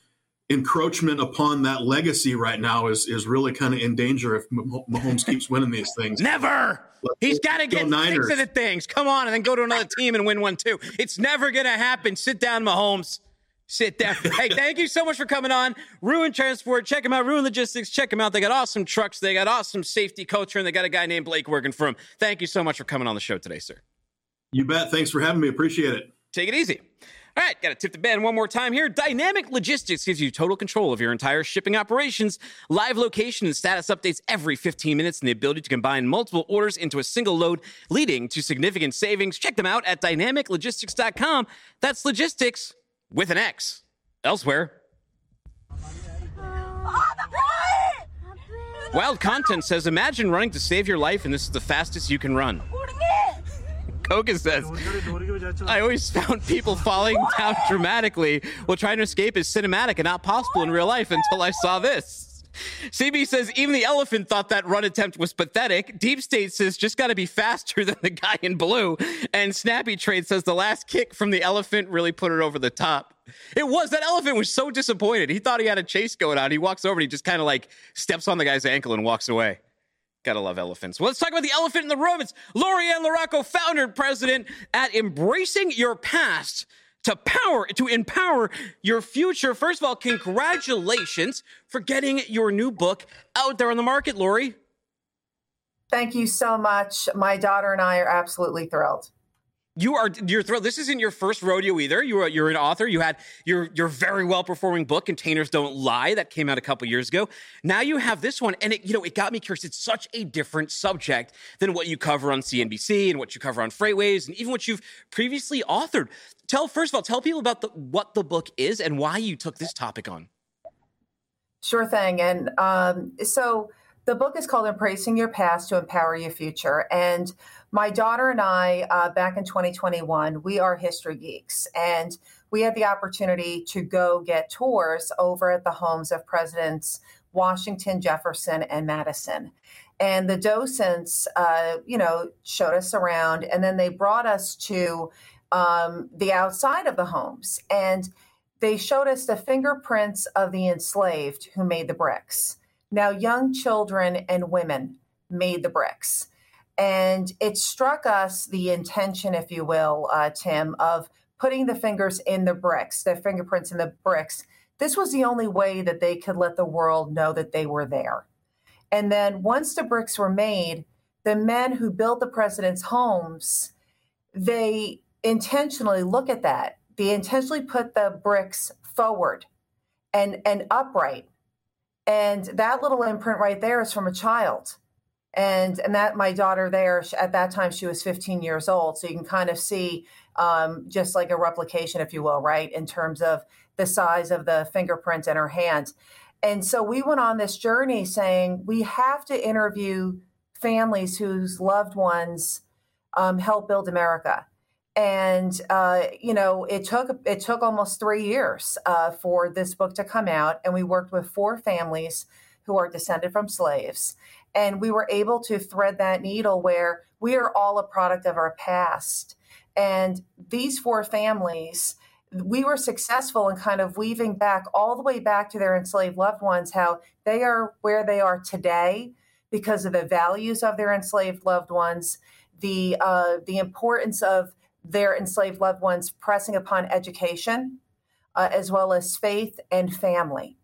encroachment upon that legacy right now is is really kind of in danger if Mahomes keeps winning these things. Never. He's got to get six of the things. Come on, and then go to another team and win one too. It's never going to happen. Sit down, Mahomes. Sit down. hey, thank you so much for coming on. Ruan Transport. Check them out. Ruan Logistics. Check them out. They got awesome trucks. They got awesome safety culture, and they got a guy named Blake working for them. Thank you so much for coming on the show today, sir. You bet. Thanks for having me. Appreciate it. Take it easy. All right, got to tip the band one more time here. Dynamic Logistix gives you total control of your entire shipping operations, live location and status updates every 15 minutes, and the ability to combine multiple orders into a single load, leading to significant savings. Check them out at dynamiclogistix.com. That's logistics with an X. Elsewhere, Wild Content says, imagine running to save your life, and this is the fastest you can run. Koga says, I always found people falling down dramatically while trying to escape is cinematic and not possible in real life until I saw this. CB says even the elephant thought that run attempt was pathetic. Deep State says just got to be faster than the guy in blue. And Snappy Trade says the last kick from the elephant really put it over the top. It was that elephant was so disappointed. He thought he had a chase going on. He walks over and he just kind of like steps on the guy's ankle and walks away. Gotta love elephants. Well, let's talk about the elephant in the room. It's Lori-Ann LaRocco, founder and president at Embracing Your Past to power to empower your future. First of all, congratulations for getting your new book out there on the market, Lori. Thank you so much. My daughter and I are absolutely thrilled. You are you're thrilled. This isn't your first rodeo either. You are you're an author. You had your your very well performing book, Containers Don't Lie, that came out a couple years ago. Now you have this one, and it you know it got me curious. It's such a different subject than what you cover on CNBC and what you cover on Freightwaves, and even what you've previously authored. Tell first of all, tell people about the, what the book is and why you took this topic on. Sure thing, and um, so the book is called Embracing Your Past to Empower Your Future, and my daughter and I, uh, back in 2021, we are history geeks, and we had the opportunity to go get tours over at the homes of Presidents Washington, Jefferson, and Madison. And the docents, uh, you know, showed us around, and then they brought us to um, the outside of the homes, and they showed us the fingerprints of the enslaved who made the bricks. Now, young children and women made the bricks. And it struck us the intention, if you will, uh, Tim, of putting the fingers in the bricks, the fingerprints in the bricks. This was the only way that they could let the world know that they were there. And then once the bricks were made, the men who built the president's homes, they intentionally look at that. They intentionally put the bricks forward and, and upright. And that little imprint right there is from a child and and that my daughter there at that time she was 15 years old. So you can kind of see um, just like a replication if you will right in terms of the size of the fingerprint in her hand. And so we went on this journey saying we have to interview families whose loved ones um, helped build america. And uh, you know it took it took almost three years uh, for this book to come out and we worked with four families who are descended from slaves and we were able to thread that needle where we are all a product of our past. And these four families, we were successful in kind of weaving back all the way back to their enslaved loved ones, how they are where they are today because of the values of their enslaved loved ones, the uh, the importance of their enslaved loved ones pressing upon education, uh, as well as faith and family.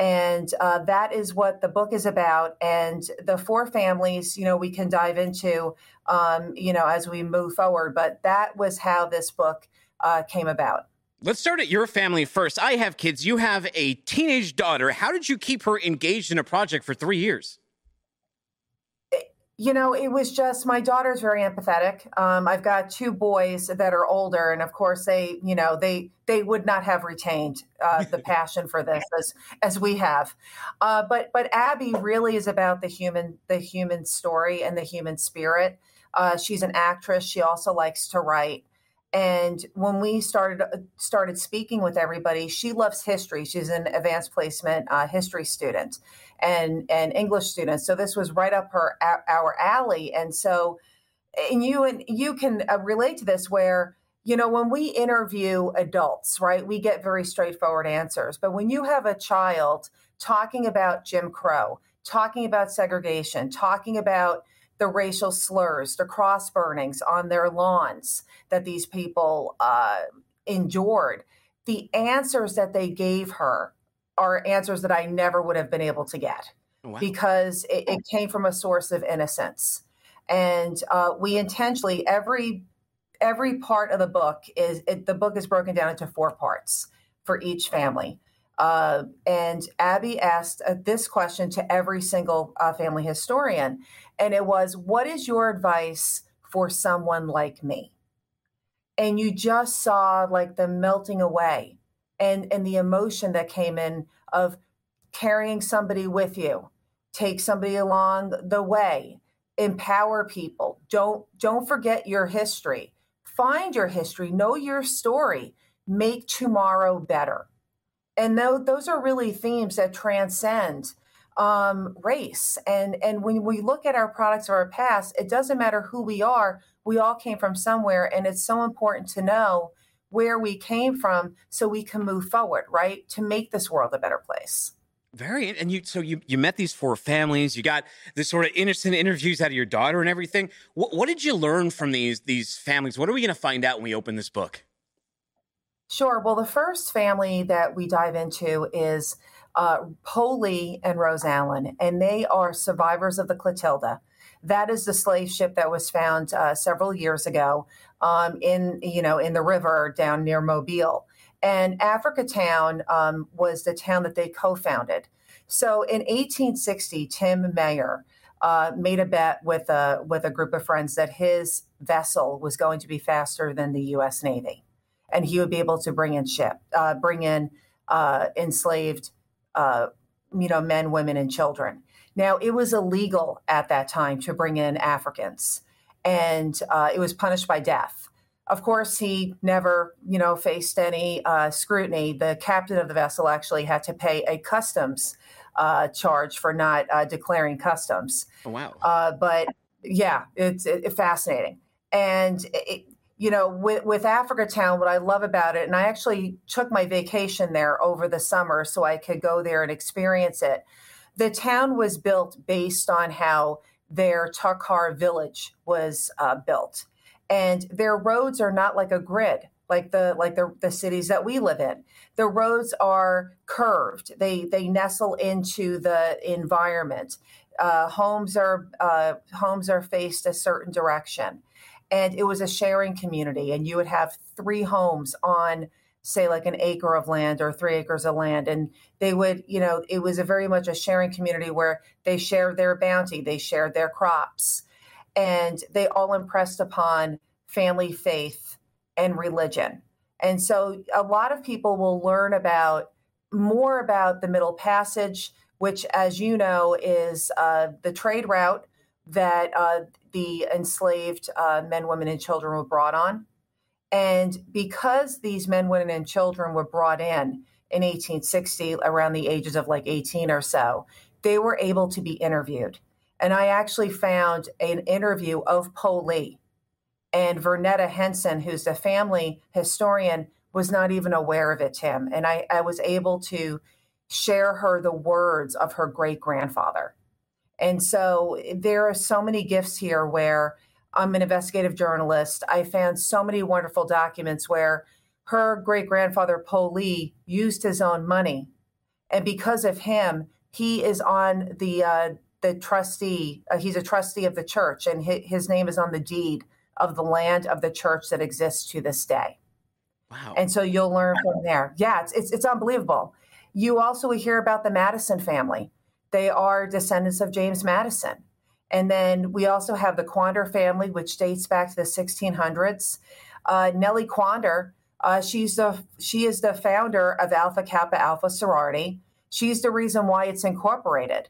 And uh, that is what the book is about. And the four families, you know, we can dive into, um, you know, as we move forward. But that was how this book uh, came about. Let's start at your family first. I have kids. You have a teenage daughter. How did you keep her engaged in a project for three years? You know, it was just my daughter's very empathetic. Um, I've got two boys that are older, and of course, they, you know, they they would not have retained uh, the passion for this as as we have. Uh, but but Abby really is about the human the human story and the human spirit. Uh, she's an actress. She also likes to write. And when we started started speaking with everybody, she loves history. She's an advanced placement uh, history student and and English students. So this was right up her our alley. And so, and you and you can uh, relate to this where you know when we interview adults, right, we get very straightforward answers. But when you have a child talking about Jim Crow, talking about segregation, talking about the racial slurs, the cross burnings on their lawns that these people uh, endured, the answers that they gave her are answers that I never would have been able to get wow. because it, it, came from a source of innocence. And uh, we intentionally every every part of the book is it, the book is broken down into four parts for each family. Uh, and Abby asked uh, this question to every single uh, family historian, and it was, "What is your advice for someone like me?" And you just saw like the melting away, and and the emotion that came in of carrying somebody with you, take somebody along the way, empower people. Don't don't forget your history. Find your history, know your story, make tomorrow better and th- those are really themes that transcend um, race. And and when we look at our products or our past, it doesn't matter who we are. We all came from somewhere, and it's so important to know where we came from so we can move forward, right? To make this world a better place. Very, and you. So you you met these four families. You got this sort of innocent interviews out of your daughter and everything. What, what did you learn from these these families? What are we going to find out when we open this book? Sure. Well, the first family that we dive into is uh, Polly and Rose Allen, and they are survivors of the Clotilda. That is the slave ship that was found uh, several years ago um, in you know in the river down near Mobile. And Africa Town um, was the town that they co-founded. So in 1860, Tim Mayer uh, made a bet with a with a group of friends that his vessel was going to be faster than the U.S. Navy and he would be able to bring in ship, uh, bring in uh, enslaved, uh, you know, men, women, and children. Now, it was illegal at that time to bring in Africans, and uh, it was punished by death. Of course, he never, you know, faced any uh, scrutiny. The captain of the vessel actually had to pay a customs uh, charge for not declaring customs. Oh, wow! but yeah, it's it, fascinating, and it, you know, with, with Africa Town, what I love about it, and I actually took my vacation there over the summer so I could go there and experience it. The town was built based on how their Takar village was uh, built, and their roads are not like a grid like the like the, the cities that we live in. The roads are curved; they they nestle into the environment. Uh, homes are uh, homes are faced a certain direction and it was a sharing community and you would have three homes on say like an acre of land or three acres of land and they would you know it was a very much a sharing community where they shared their bounty they shared their crops and they all impressed upon family faith and religion and so a lot of people will learn about more about the middle passage which as you know is uh, the trade route that uh, the enslaved uh, men, women, and children were brought on. And because these men, women, and children were brought in in 1860, around the ages of like 18 or so, they were able to be interviewed. And I actually found an interview of Polly and Vernetta Henson, who's the family historian, was not even aware of it, Tim. And I, I was able to share her the words of her great grandfather. And so there are so many gifts here where I'm an investigative journalist. I found so many wonderful documents where her great grandfather, Paul Lee, used his own money and because of him, he is on the uh, the trustee. Uh, he's a trustee of the church, and his, his name is on the deed of the land of the church that exists to this day. Wow. And so you'll learn from there. Yeah, it's, it's, it's unbelievable. You also hear about the Madison family. They are descendants of James Madison. And then we also have the Quander family, which dates back to the 1600s. Uh, Nellie Quander, uh, she's the she is the founder of Alpha Kappa Alpha sorority. She's the reason why it's incorporated.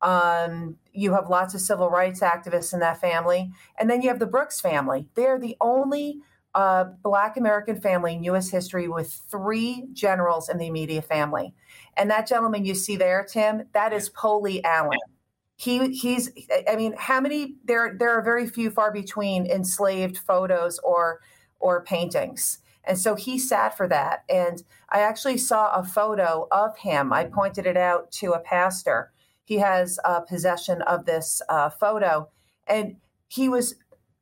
Um, you have lots of civil rights activists in that family, and then you have the Brooks family. They're the only uh, Black American family in U.S. history with three generals in the immediate family. And that gentleman you see there, Tim, that is Poley Allen. He he's I mean, how many there there are very few far between enslaved photos or or paintings. And so he sat for that. And I actually saw a photo of him. I pointed it out to a pastor. He has uh, possession of this uh, photo. And he was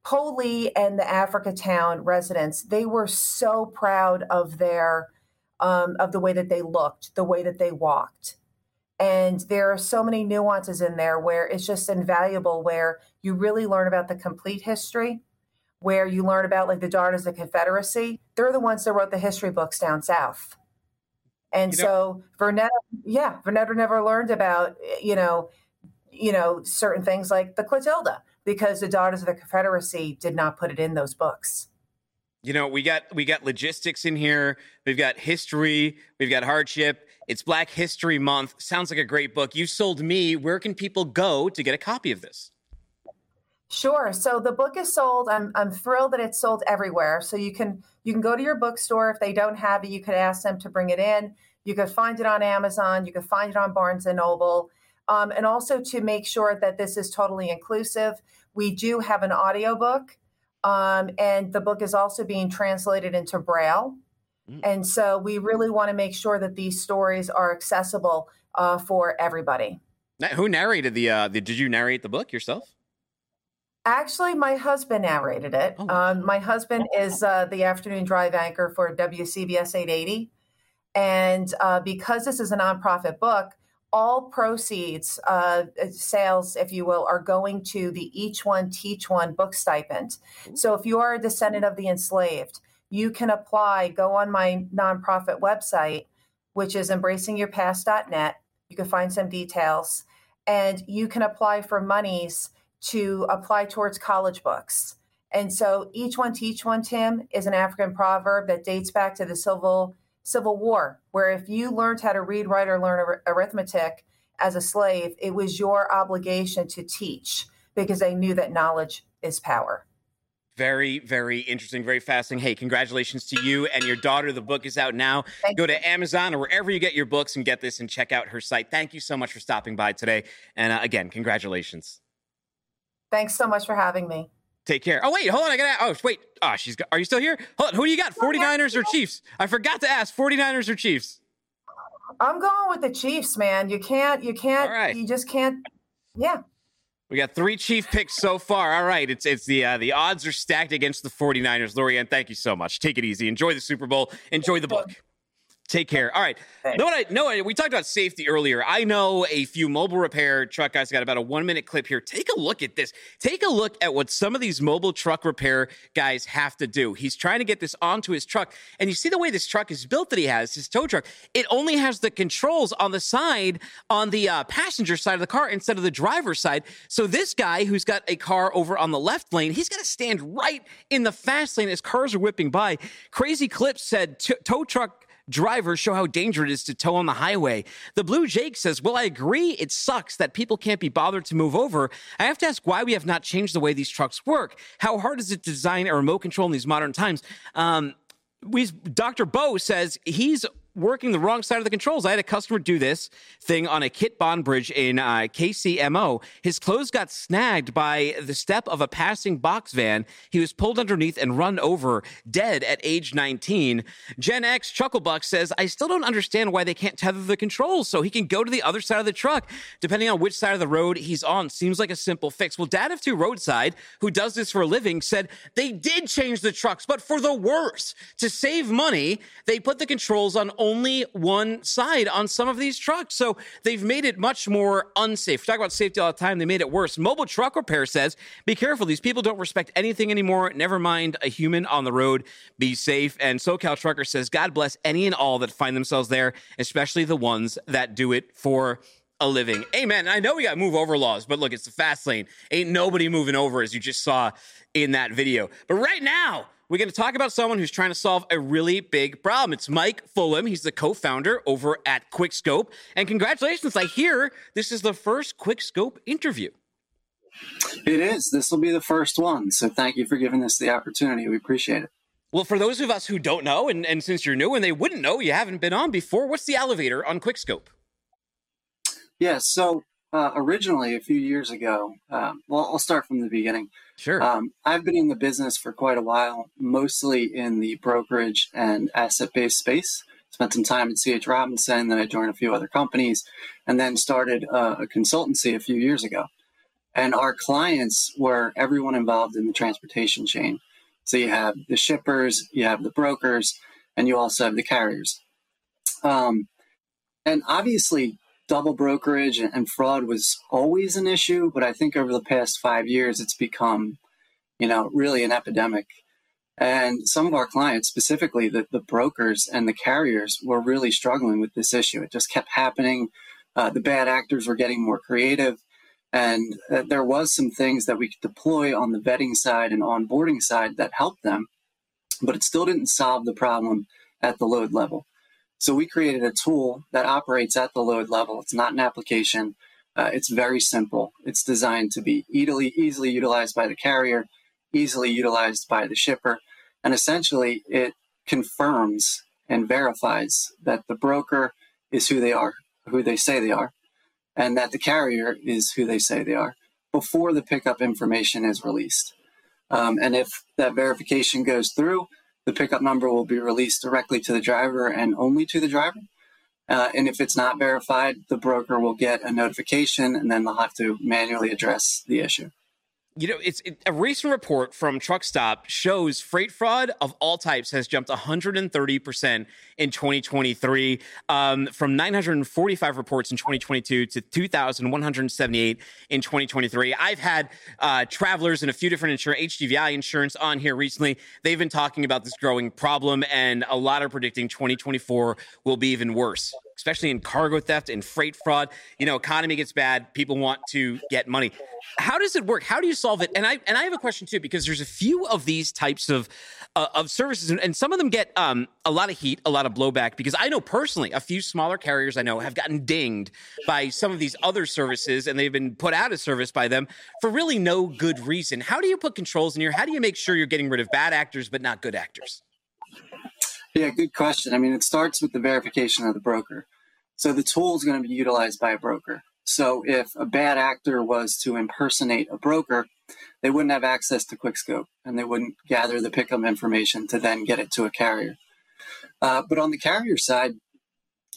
Poley and the Africa Town residents, they were so proud of their um, of the way that they looked, the way that they walked. And there are so many nuances in there where it's just invaluable, where you really learn about the complete history, where you learn about like the Daughters of the Confederacy. They're the ones that wrote the history books down south. And you know, so Vernetta, yeah, Vernetta never learned about, you know, you know, certain things like the Clotilda because the Daughters of the Confederacy did not put it in those books. You know, we got we got logistics in here. We've got history. We've got hardship. It's Black History Month. Sounds like a great book. You sold me. Where can people go to get a copy of this? Sure. So the book is sold. I'm I'm thrilled that it's sold everywhere. So you can you can go to your bookstore if they don't have it. You could ask them to bring it in. You could find it on Amazon. You could find it on Barnes and Noble. Um, and also to make sure that this is totally inclusive we do have an audiobook, um, and the book is also being translated into Braille. Mm. And so we really want to make sure that these stories are accessible uh, for everybody. Now, who narrated the, uh, the? Did you narrate the book yourself? Actually, my husband narrated it. Oh. Um, my husband is uh, the afternoon drive anchor for WCBS 880. And uh, because this is a nonprofit book, all proceeds, uh, sales, if you will, are going to the Each One Teach One book stipend. So if you are a descendant of the enslaved, you can apply, go on my nonprofit website, which is embracingyourpast.net. You can find some details, and you can apply for monies to apply towards college books. And so each one teach one, Tim, is an African proverb that dates back to the Civil Civil War, where if you learned how to read, write, or learn ar- arithmetic as a slave, it was your obligation to teach because they knew that knowledge is power. Very, very interesting, very fascinating. Hey, congratulations to you and your daughter. The book is out now. Thank Go to Amazon or wherever you get your books and get this and check out her site. Thank you so much for stopping by today. And uh, again, congratulations. Thanks so much for having me. Take care. Oh, wait, hold on. I got to, oh, wait. Ah, oh, she's, got, are you still here? Hold on. Who do you got? 49ers or Chiefs? I forgot to ask 49ers or Chiefs? I'm going with the Chiefs, man. You can't, you can't, right. you just can't. Yeah. We got three Chief picks so far. All right, it's it's the uh, the odds are stacked against the 49ers. Lorianne, thank you so much. Take it easy. Enjoy the Super Bowl. Enjoy the book. Take care. All right. No, I no, we talked about safety earlier. I know a few mobile repair truck guys got about a one minute clip here. Take a look at this. Take a look at what some of these mobile truck repair guys have to do. He's trying to get this onto his truck, and you see the way this truck is built that he has, his tow truck. It only has the controls on the side, on the uh, passenger side of the car instead of the driver's side. So this guy who's got a car over on the left lane, he's got to stand right in the fast lane as cars are whipping by. Crazy Clips said tow truck drivers show how dangerous it is to tow on the highway. The Blue Jake says, Well, I agree it sucks that people can't be bothered to move over. I have to ask why we have not changed the way these trucks work. How hard is it to design a remote control in these modern times? Um, we, Dr. Bo says he's working the wrong side of the controls. I had a customer do this thing on a Kit Bond bridge in uh, KCMO. His clothes got snagged by the step of a passing box van. He was pulled underneath and run over, dead at age 19. Gen X Chucklebuck says, I still don't understand why they can't tether the controls so he can go to the other side of the truck, depending on which side of the road he's on. Seems like a simple fix. Well, Dad of Two Roadside, who does this for a living, said they did change the trucks, but for the worse. To save money, they put the controls on only one side on some of these trucks. So they've made it much more unsafe. We talk about safety all the time. They made it worse. Mobile Truck Repair says, be careful. These people don't respect anything anymore. Never mind a human on the road. Be safe. And SoCal Trucker says, God bless any and all that find themselves there, especially the ones that do it for a living. Amen. I know we got move over laws, but look, it's the fast lane. Ain't nobody moving over, as you just saw in that video. But right now, we're going to talk about someone who's trying to solve a really big problem. It's Mike Fullam. He's the co founder over at QuikScope. And congratulations. I hear this is the first QuikScope interview. It is. This will be the first one. So thank you for giving us the opportunity. We appreciate it. Well, for those of us who don't know, and, and since you're new and they wouldn't know, you haven't been on before, what's the elevator on QuikScope? Yeah, so uh, originally, a few years ago, um, well, I'll start from the beginning. Sure. Um, I've been in the business for quite a while, mostly in the brokerage and asset based space. Spent some time at CH Robinson, then I joined a few other companies, and then started uh, a consultancy a few years ago. And our clients were everyone involved in the transportation chain. So you have the shippers, you have the brokers, and you also have the carriers. Um, and obviously, double brokerage and fraud was always an issue, but I think over the past five years, it's become, you know, really an epidemic. And some of our clients, specifically the, the brokers and the carriers, were really struggling with this issue. It just kept happening. Uh, the bad actors were getting more creative. And uh, there was some things that we could deploy on the vetting side and onboarding side that helped them, but it still didn't solve the problem at the load level. So we created a tool that operates at the load level. It's not an application. Uh, it's very simple. It's designed to be easily easily utilized by the carrier, easily utilized by the shipper, and essentially it confirms and verifies that the broker is who they are, who they say they are, and that the carrier is who they say they are before the pickup information is released. Um, and if that verification goes through, the pickup number will be released directly to the driver and only to the driver. Uh, and if it's not verified, the broker will get a notification and then they'll have to manually address the issue you know, it's it, a recent report from Truckstop shows freight fraud of all types has jumped 130% in 2023, um, from 945 reports in 2022 to 2,178 in 2023. I've had uh, travelers and a few different insurance, HGVI insurance on here recently. They've been talking about this growing problem, and a lot are predicting 2024 will be even worse especially in cargo theft and freight fraud. You know, economy gets bad, people want to get money. How does it work? How do you solve it? And I and I have a question too because there's a few of these types of uh, of services, and, some of them get um, a lot of heat, a lot of blowback. Because I know personally, a few smaller carriers I know have gotten dinged by some of these other services, and they've been put out of service by them for really no good reason. How do you put controls in here? How do you make sure you're getting rid of bad actors but not good actors? Yeah, good question. I mean, it starts with the verification of the broker. So the tool is going to be utilized by a broker. So if a bad actor was to impersonate a broker, they wouldn't have access to QuikScope and they wouldn't gather the pickup information to then get it to a carrier. Uh, but on the carrier side,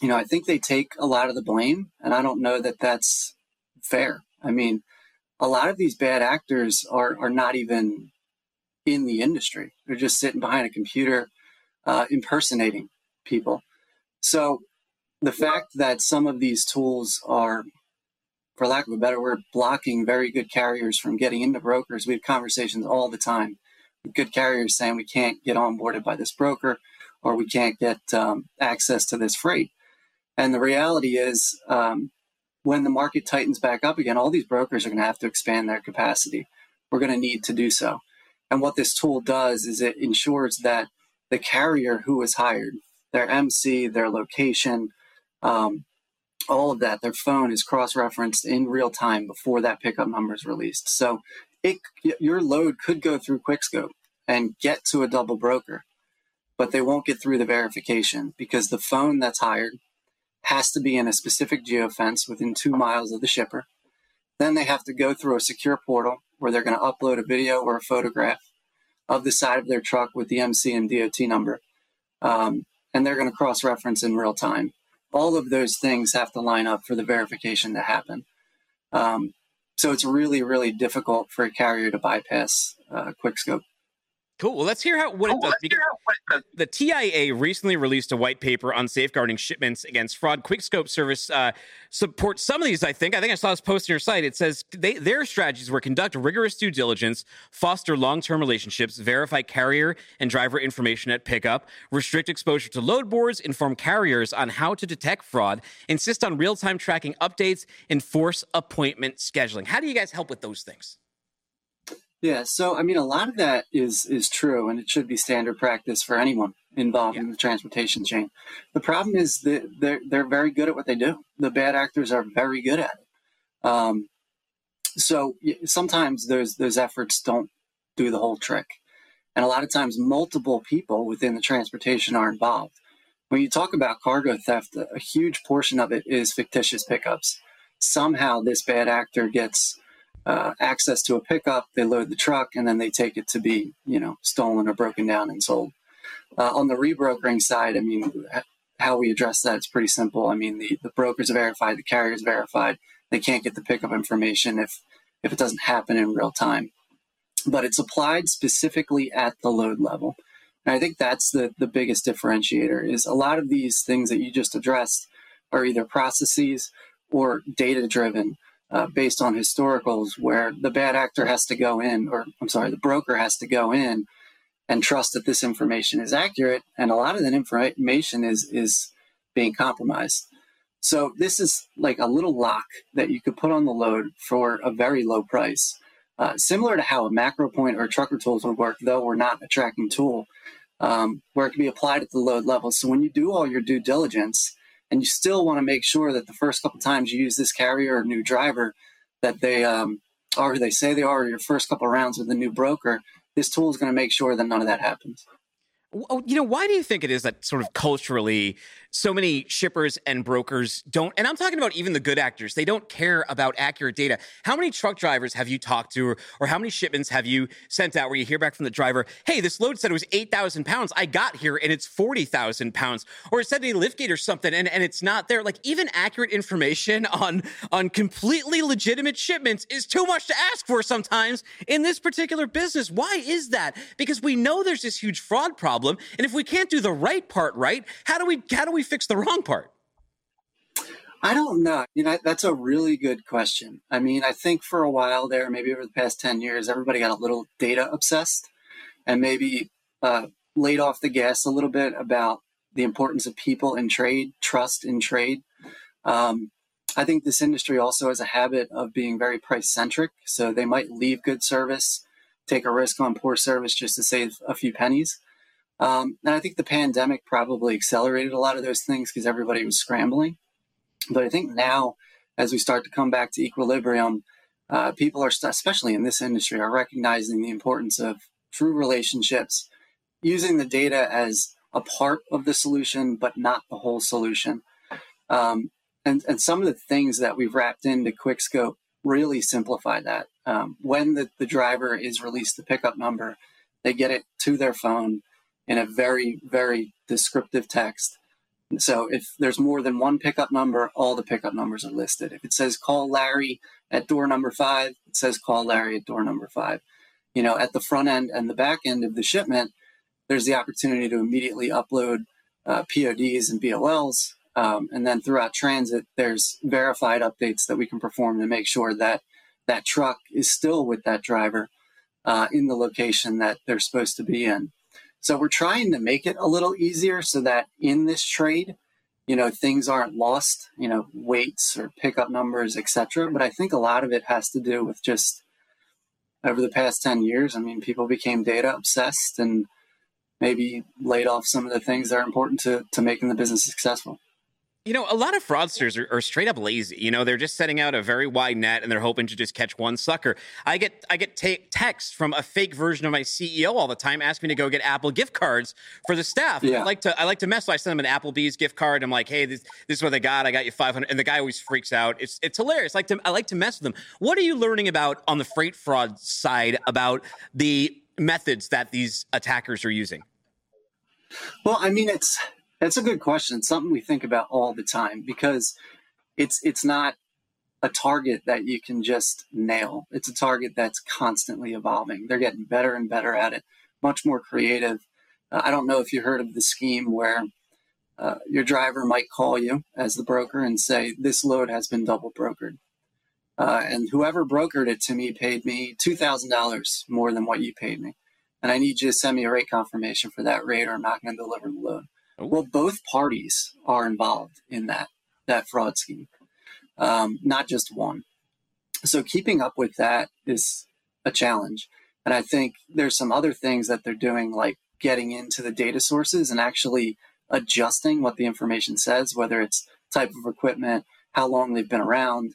you know, I think they take a lot of the blame, and I don't know that that's fair. I mean, a lot of these bad actors are are not even in the industry; they're just sitting behind a computer uh, impersonating people. So the fact that some of these tools are, for lack of a better word, blocking very good carriers from getting into brokers, we have conversations all the time with good carriers saying we can't get onboarded by this broker or we can't get um, access to this freight. And the reality is, um, when the market tightens back up again, all these brokers are going to have to expand their capacity. We're going to need to do so. And what this tool does is it ensures that the carrier who was hired, their MC, their location, um, all of that, their phone is cross-referenced in real time before that pickup number is released. So it, your load could go through QuikScope and get to a double broker, but they won't get through the verification because the phone that's hired has to be in a specific geofence within two miles of the shipper. Then they have to go through a secure portal where they're going to upload a video or a photograph of the side of their truck with the MC and DOT number. Um, and they're going to cross reference in real time. All of those things have to line up for the verification to happen. Um, so it's really, really difficult for a carrier to bypass uh, QuikScope. Cool. Well, let's hear how what it does. Because the TIA recently released a white paper on safeguarding shipments against fraud. QuikScope service uh, supports some of these. I think. I think I saw this post on your site. It says they, their strategies were conduct rigorous due diligence, foster long-term relationships, verify carrier and driver information at pickup, restrict exposure to load boards, inform carriers on how to detect fraud, insist on real-time tracking updates, enforce appointment scheduling. How do you guys help with those things? Yeah, so I mean, a lot of that is is true, and it should be standard practice for anyone involved yeah. in the transportation chain. The problem is that they're they're very good at what they do. The bad actors are very good at it. Um, so sometimes those those efforts don't do the whole trick, and a lot of times multiple people within the transportation are involved. When you talk about cargo theft, a huge portion of it is fictitious pickups. Somehow, this bad actor gets uh, access to a pickup, they load the truck, and then they take it to be, you know, stolen or broken down and sold. Uh, on the rebrokering side, I mean, how we address that is pretty simple. I mean, the, the brokers verified, the carriers verified. They can't get the pickup information if if it doesn't happen in real time. But it's applied specifically at the load level. And I think that's the, the biggest differentiator is a lot of these things that you just addressed are either processes or data driven uh, based on historicals where the bad actor has to go in, or I'm sorry, the broker has to go in and trust that this information is accurate, and a lot of that information is is being compromised. So this is like a little lock that you could put on the load for a very low price, uh, similar to how a MacroPoint or trucker tools would work, though we're not a tracking tool, um, where it can be applied at the load level. So when you do all your due diligence and you still want to make sure that the first couple times you use this carrier or new driver that they um, are who they say they are your first couple rounds with the new broker this tool is going to make sure that none of that happens. Oh, you know, why do you think it is that sort of culturally so many shippers and brokers don't, and I'm talking about even the good actors, they don't care about accurate data. How many truck drivers have you talked to, or, or how many shipments have you sent out where you hear back from the driver, hey, this load said it was 8,000 pounds. I got here and it's 40,000 pounds. Or it said a lift gate or something and, and it's not there. Like even accurate information on, on completely legitimate shipments is too much to ask for sometimes in this particular business. Why is that? Because we know there's this huge fraud problem. And if we can't do the right part right, how do we, how do we we fix the wrong part? I don't know. You know, that's a really good question. I mean, I think for a while there, maybe over the past 10 years, everybody got a little data obsessed and maybe uh, laid off the gas a little bit about the importance of people in trade, trust in trade. Um, I think this industry also has a habit of being very price centric. So they might leave good service, take a risk on poor service just to save a few pennies. Um, and I think the pandemic probably accelerated a lot of those things because everybody was scrambling. But I think now, as we start to come back to equilibrium, uh, people are, especially in this industry, are recognizing the importance of true relationships, using the data as a part of the solution, but not the whole solution. Um, and, and some of the things that we've wrapped into QuikScope really simplify that. Um, when the, the driver is released the pickup number, they get it to their phone in a very, very descriptive text. So if there's more than one pickup number, all the pickup numbers are listed. If it says call Larry at door number five, it says call Larry at door number five. You know, at the front end and the back end of the shipment, there's the opportunity to immediately upload uh, PODs and BOLs. Um, and then throughout transit, there's verified updates that we can perform to make sure that that truck is still with that driver uh, in the location that they're supposed to be in. So we're trying to make it a little easier so that in this trade, you know, things aren't lost, you know, weights or pickup numbers, etc. But I think a lot of it has to do with just over the past 10 years, I mean, people became data obsessed and maybe laid off some of the things that are important to, to making the business successful. You know, a lot of fraudsters are, are, straight up lazy. You know, they're just setting out a very wide net and they're hoping to just catch one sucker. I get I get t- texts from a fake version of my CEO all the time asking me to go get Apple gift cards for the staff. Yeah. I like to I like to mess. So I send them an Applebee's gift card. I'm like, hey, this, this is what they got. I got you 500, and the guy always freaks out. It's it's hilarious. I like to I like to mess with them. What are you learning about on the freight fraud side about the methods that these attackers are using? Well, I mean, it's that's a good question. It's something we think about all the time because it's it's not a target that you can just nail. It's a target that's constantly evolving. They're getting better and better at it. much more creative. Uh, I don't know if you heard of the scheme where uh, your driver might call you as the broker and say, This load has been double brokered. Uh, and whoever brokered it to me paid me $2,000 more than what you paid me. And I need you to send me a rate confirmation for that rate or I'm not going to deliver the load. Well, both parties are involved in that, that fraud scheme, um, not just one. So keeping up with that is a challenge. And I think there's some other things that they're doing, like getting into the data sources and actually adjusting what the information says, whether it's type of equipment, how long they've been around,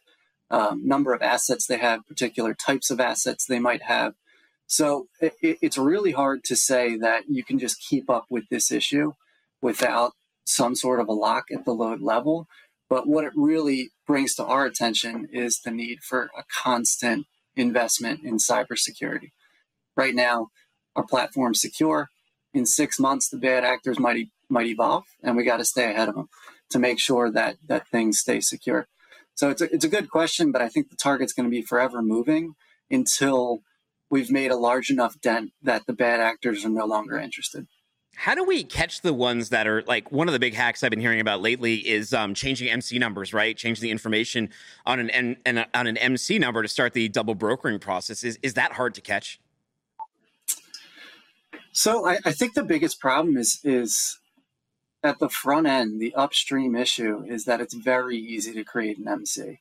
um, number of assets they have, particular types of assets they might have. So it, it's really hard to say that you can just keep up with this issue without some sort of a lock at the load level. But what it really brings to our attention is the need for a constant investment in cybersecurity. Right now, our platform's secure. In six months, the bad actors might might evolve, and we got to stay ahead of them to make sure that that things stay secure. So it's a, it's a good question, but I think the target's going to be forever moving until we've made a large enough dent that the bad actors are no longer interested. How do we catch the ones that are like one of the big hacks I've been hearing about lately is um, changing MC numbers, right? Changing the information on an, an on an MC number to start the double brokering process. Is is that hard to catch? So I, I think the biggest problem is is at the front end, the upstream issue is that it's very easy to create an MC.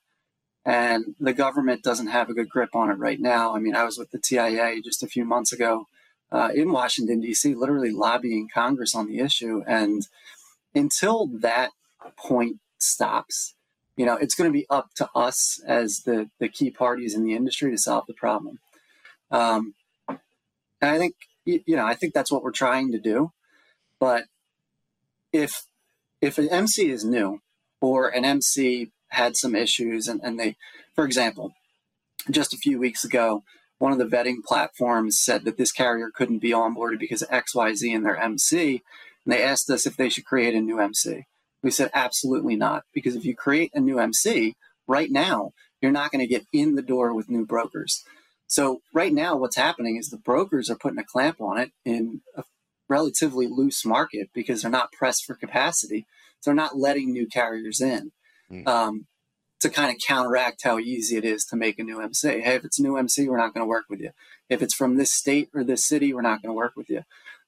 And the government doesn't have a good grip on it right now. I mean, I was with the TIA just a few months ago uh, in Washington, D.C., literally lobbying Congress on the issue. And until that point stops, you know, it's going to be up to us as the, the key parties in the industry to solve the problem. Um, and I think, you know, I think that's what we're trying to do. But if if an MC is new or an MC had some issues and, and they, for example, just a few weeks ago, one of the vetting platforms said that this carrier couldn't be onboarded because of XYZ in their MC. And they asked us if they should create a new MC. We said, absolutely not. Because if you create a new MC right now, you're not going to get in the door with new brokers. So, right now, what's happening is the brokers are putting a clamp on it in a relatively loose market because they're not pressed for capacity. So they're not letting new carriers in mm. um, to kind of counteract how easy it is to make a new MC. Hey, if it's a new MC, we're not going to work with you. If it's from this state or this city, we're not going to work with you.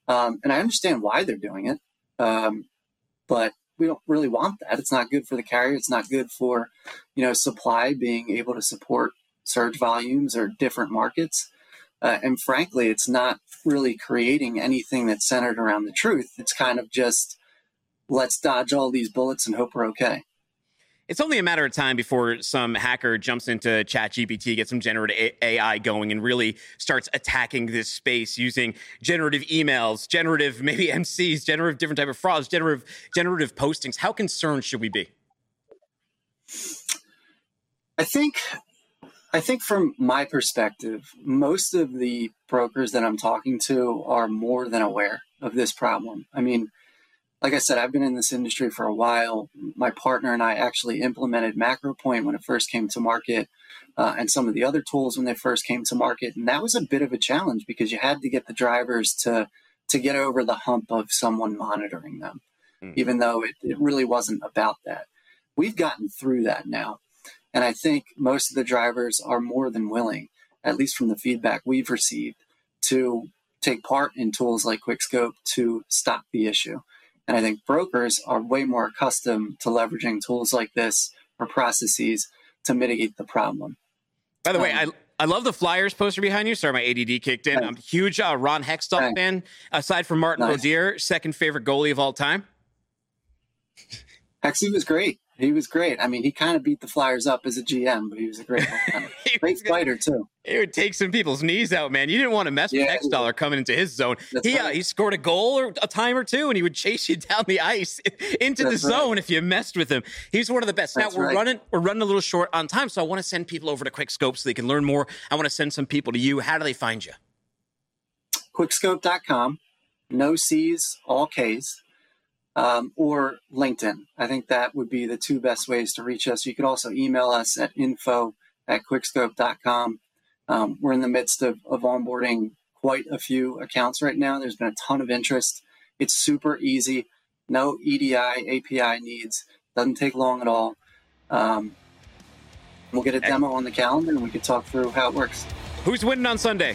Um, and I understand why they're doing it, um, but we don't really want that. It's not good for the carrier. It's not good for, you know, supply being able to support surge volumes or different markets. Uh, and frankly, it's not really creating anything that's centered around the truth. It's kind of just let's dodge all these bullets and hope we're okay. It's only a matter of time before some hacker jumps into ChatGPT, gets some generative AI going, and really starts attacking this space using generative emails, generative maybe MCs, generative different type of frauds, generative generative postings. How concerned should we be? I think I think from my perspective, most of the brokers that I'm talking to are more than aware of this problem. I mean, like I said, I've been in this industry for a while. My partner and I actually implemented MacroPoint when it first came to market, uh, and some of the other tools when they first came to market. And that was a bit of a challenge because you had to get the drivers to to get over the hump of someone monitoring them, mm-hmm. even though it, it really wasn't about that. We've gotten through that now. And I think most of the drivers are more than willing, at least from the feedback we've received, to take part in tools like QuikScope to stop the issue. And I think brokers are way more accustomed to leveraging tools like this or processes to mitigate the problem. By the um, way, I I love the Flyers poster behind you. Sorry, my ADD kicked in. I'm a huge uh, Ron Hextall fan. Aside from Martin nice. Second favorite goalie of all time. Hexy was great he was great. I mean, he kind of beat the Flyers up as a GM, but he was a great, great fighter too. He would take some people's knees out, man. You didn't want to mess with yeah, Dollar coming into his zone. he uh, he scored a goal or a time or two, and he would chase you down the ice into That's the zone if you messed with him. He's one of the best. That's now we're right. running we're running a little short on time, so I want to send people over to QuikScope so they can learn more. I want to send some people to you. How do they find you? Quikscope.com. No C's, all K's um, or LinkedIn. I think that would be the two best ways to reach us. You could also email us at info at quikscope.com. Um, we're in the midst of, of onboarding quite a few accounts right now. There's been a ton of interest. It's super easy, no EDI, API needs, doesn't take long at all. Um, we'll get a demo on the calendar and we can talk through how it works. Who's winning on Sunday?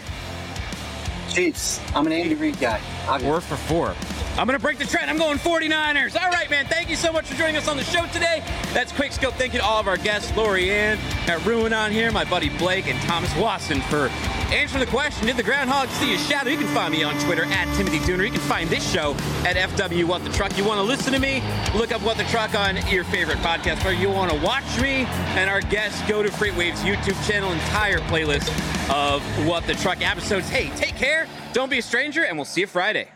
Chiefs. I'm an Andy Reid guy. Obviously. Four for four. I'm going to break the trend. I'm going 49ers. All right, man. Thank you so much for joining us on the show today. That's QuikScope. Thank you to all of our guests, Lori Ann, at Ruan on here, my buddy Blake, and Thomas Wasson for answering the question Did the groundhog see a shadow? You can find me on Twitter at Timothy Dooner. You can find this show at FW What the Truck. You want to listen to me? Look up What the Truck on your favorite podcast. Or you want to watch me and our guests, go to FreightWaves YouTube channel, entire playlist of What the Truck episodes. Hey, take care. Don't be a stranger, and we'll see you Friday.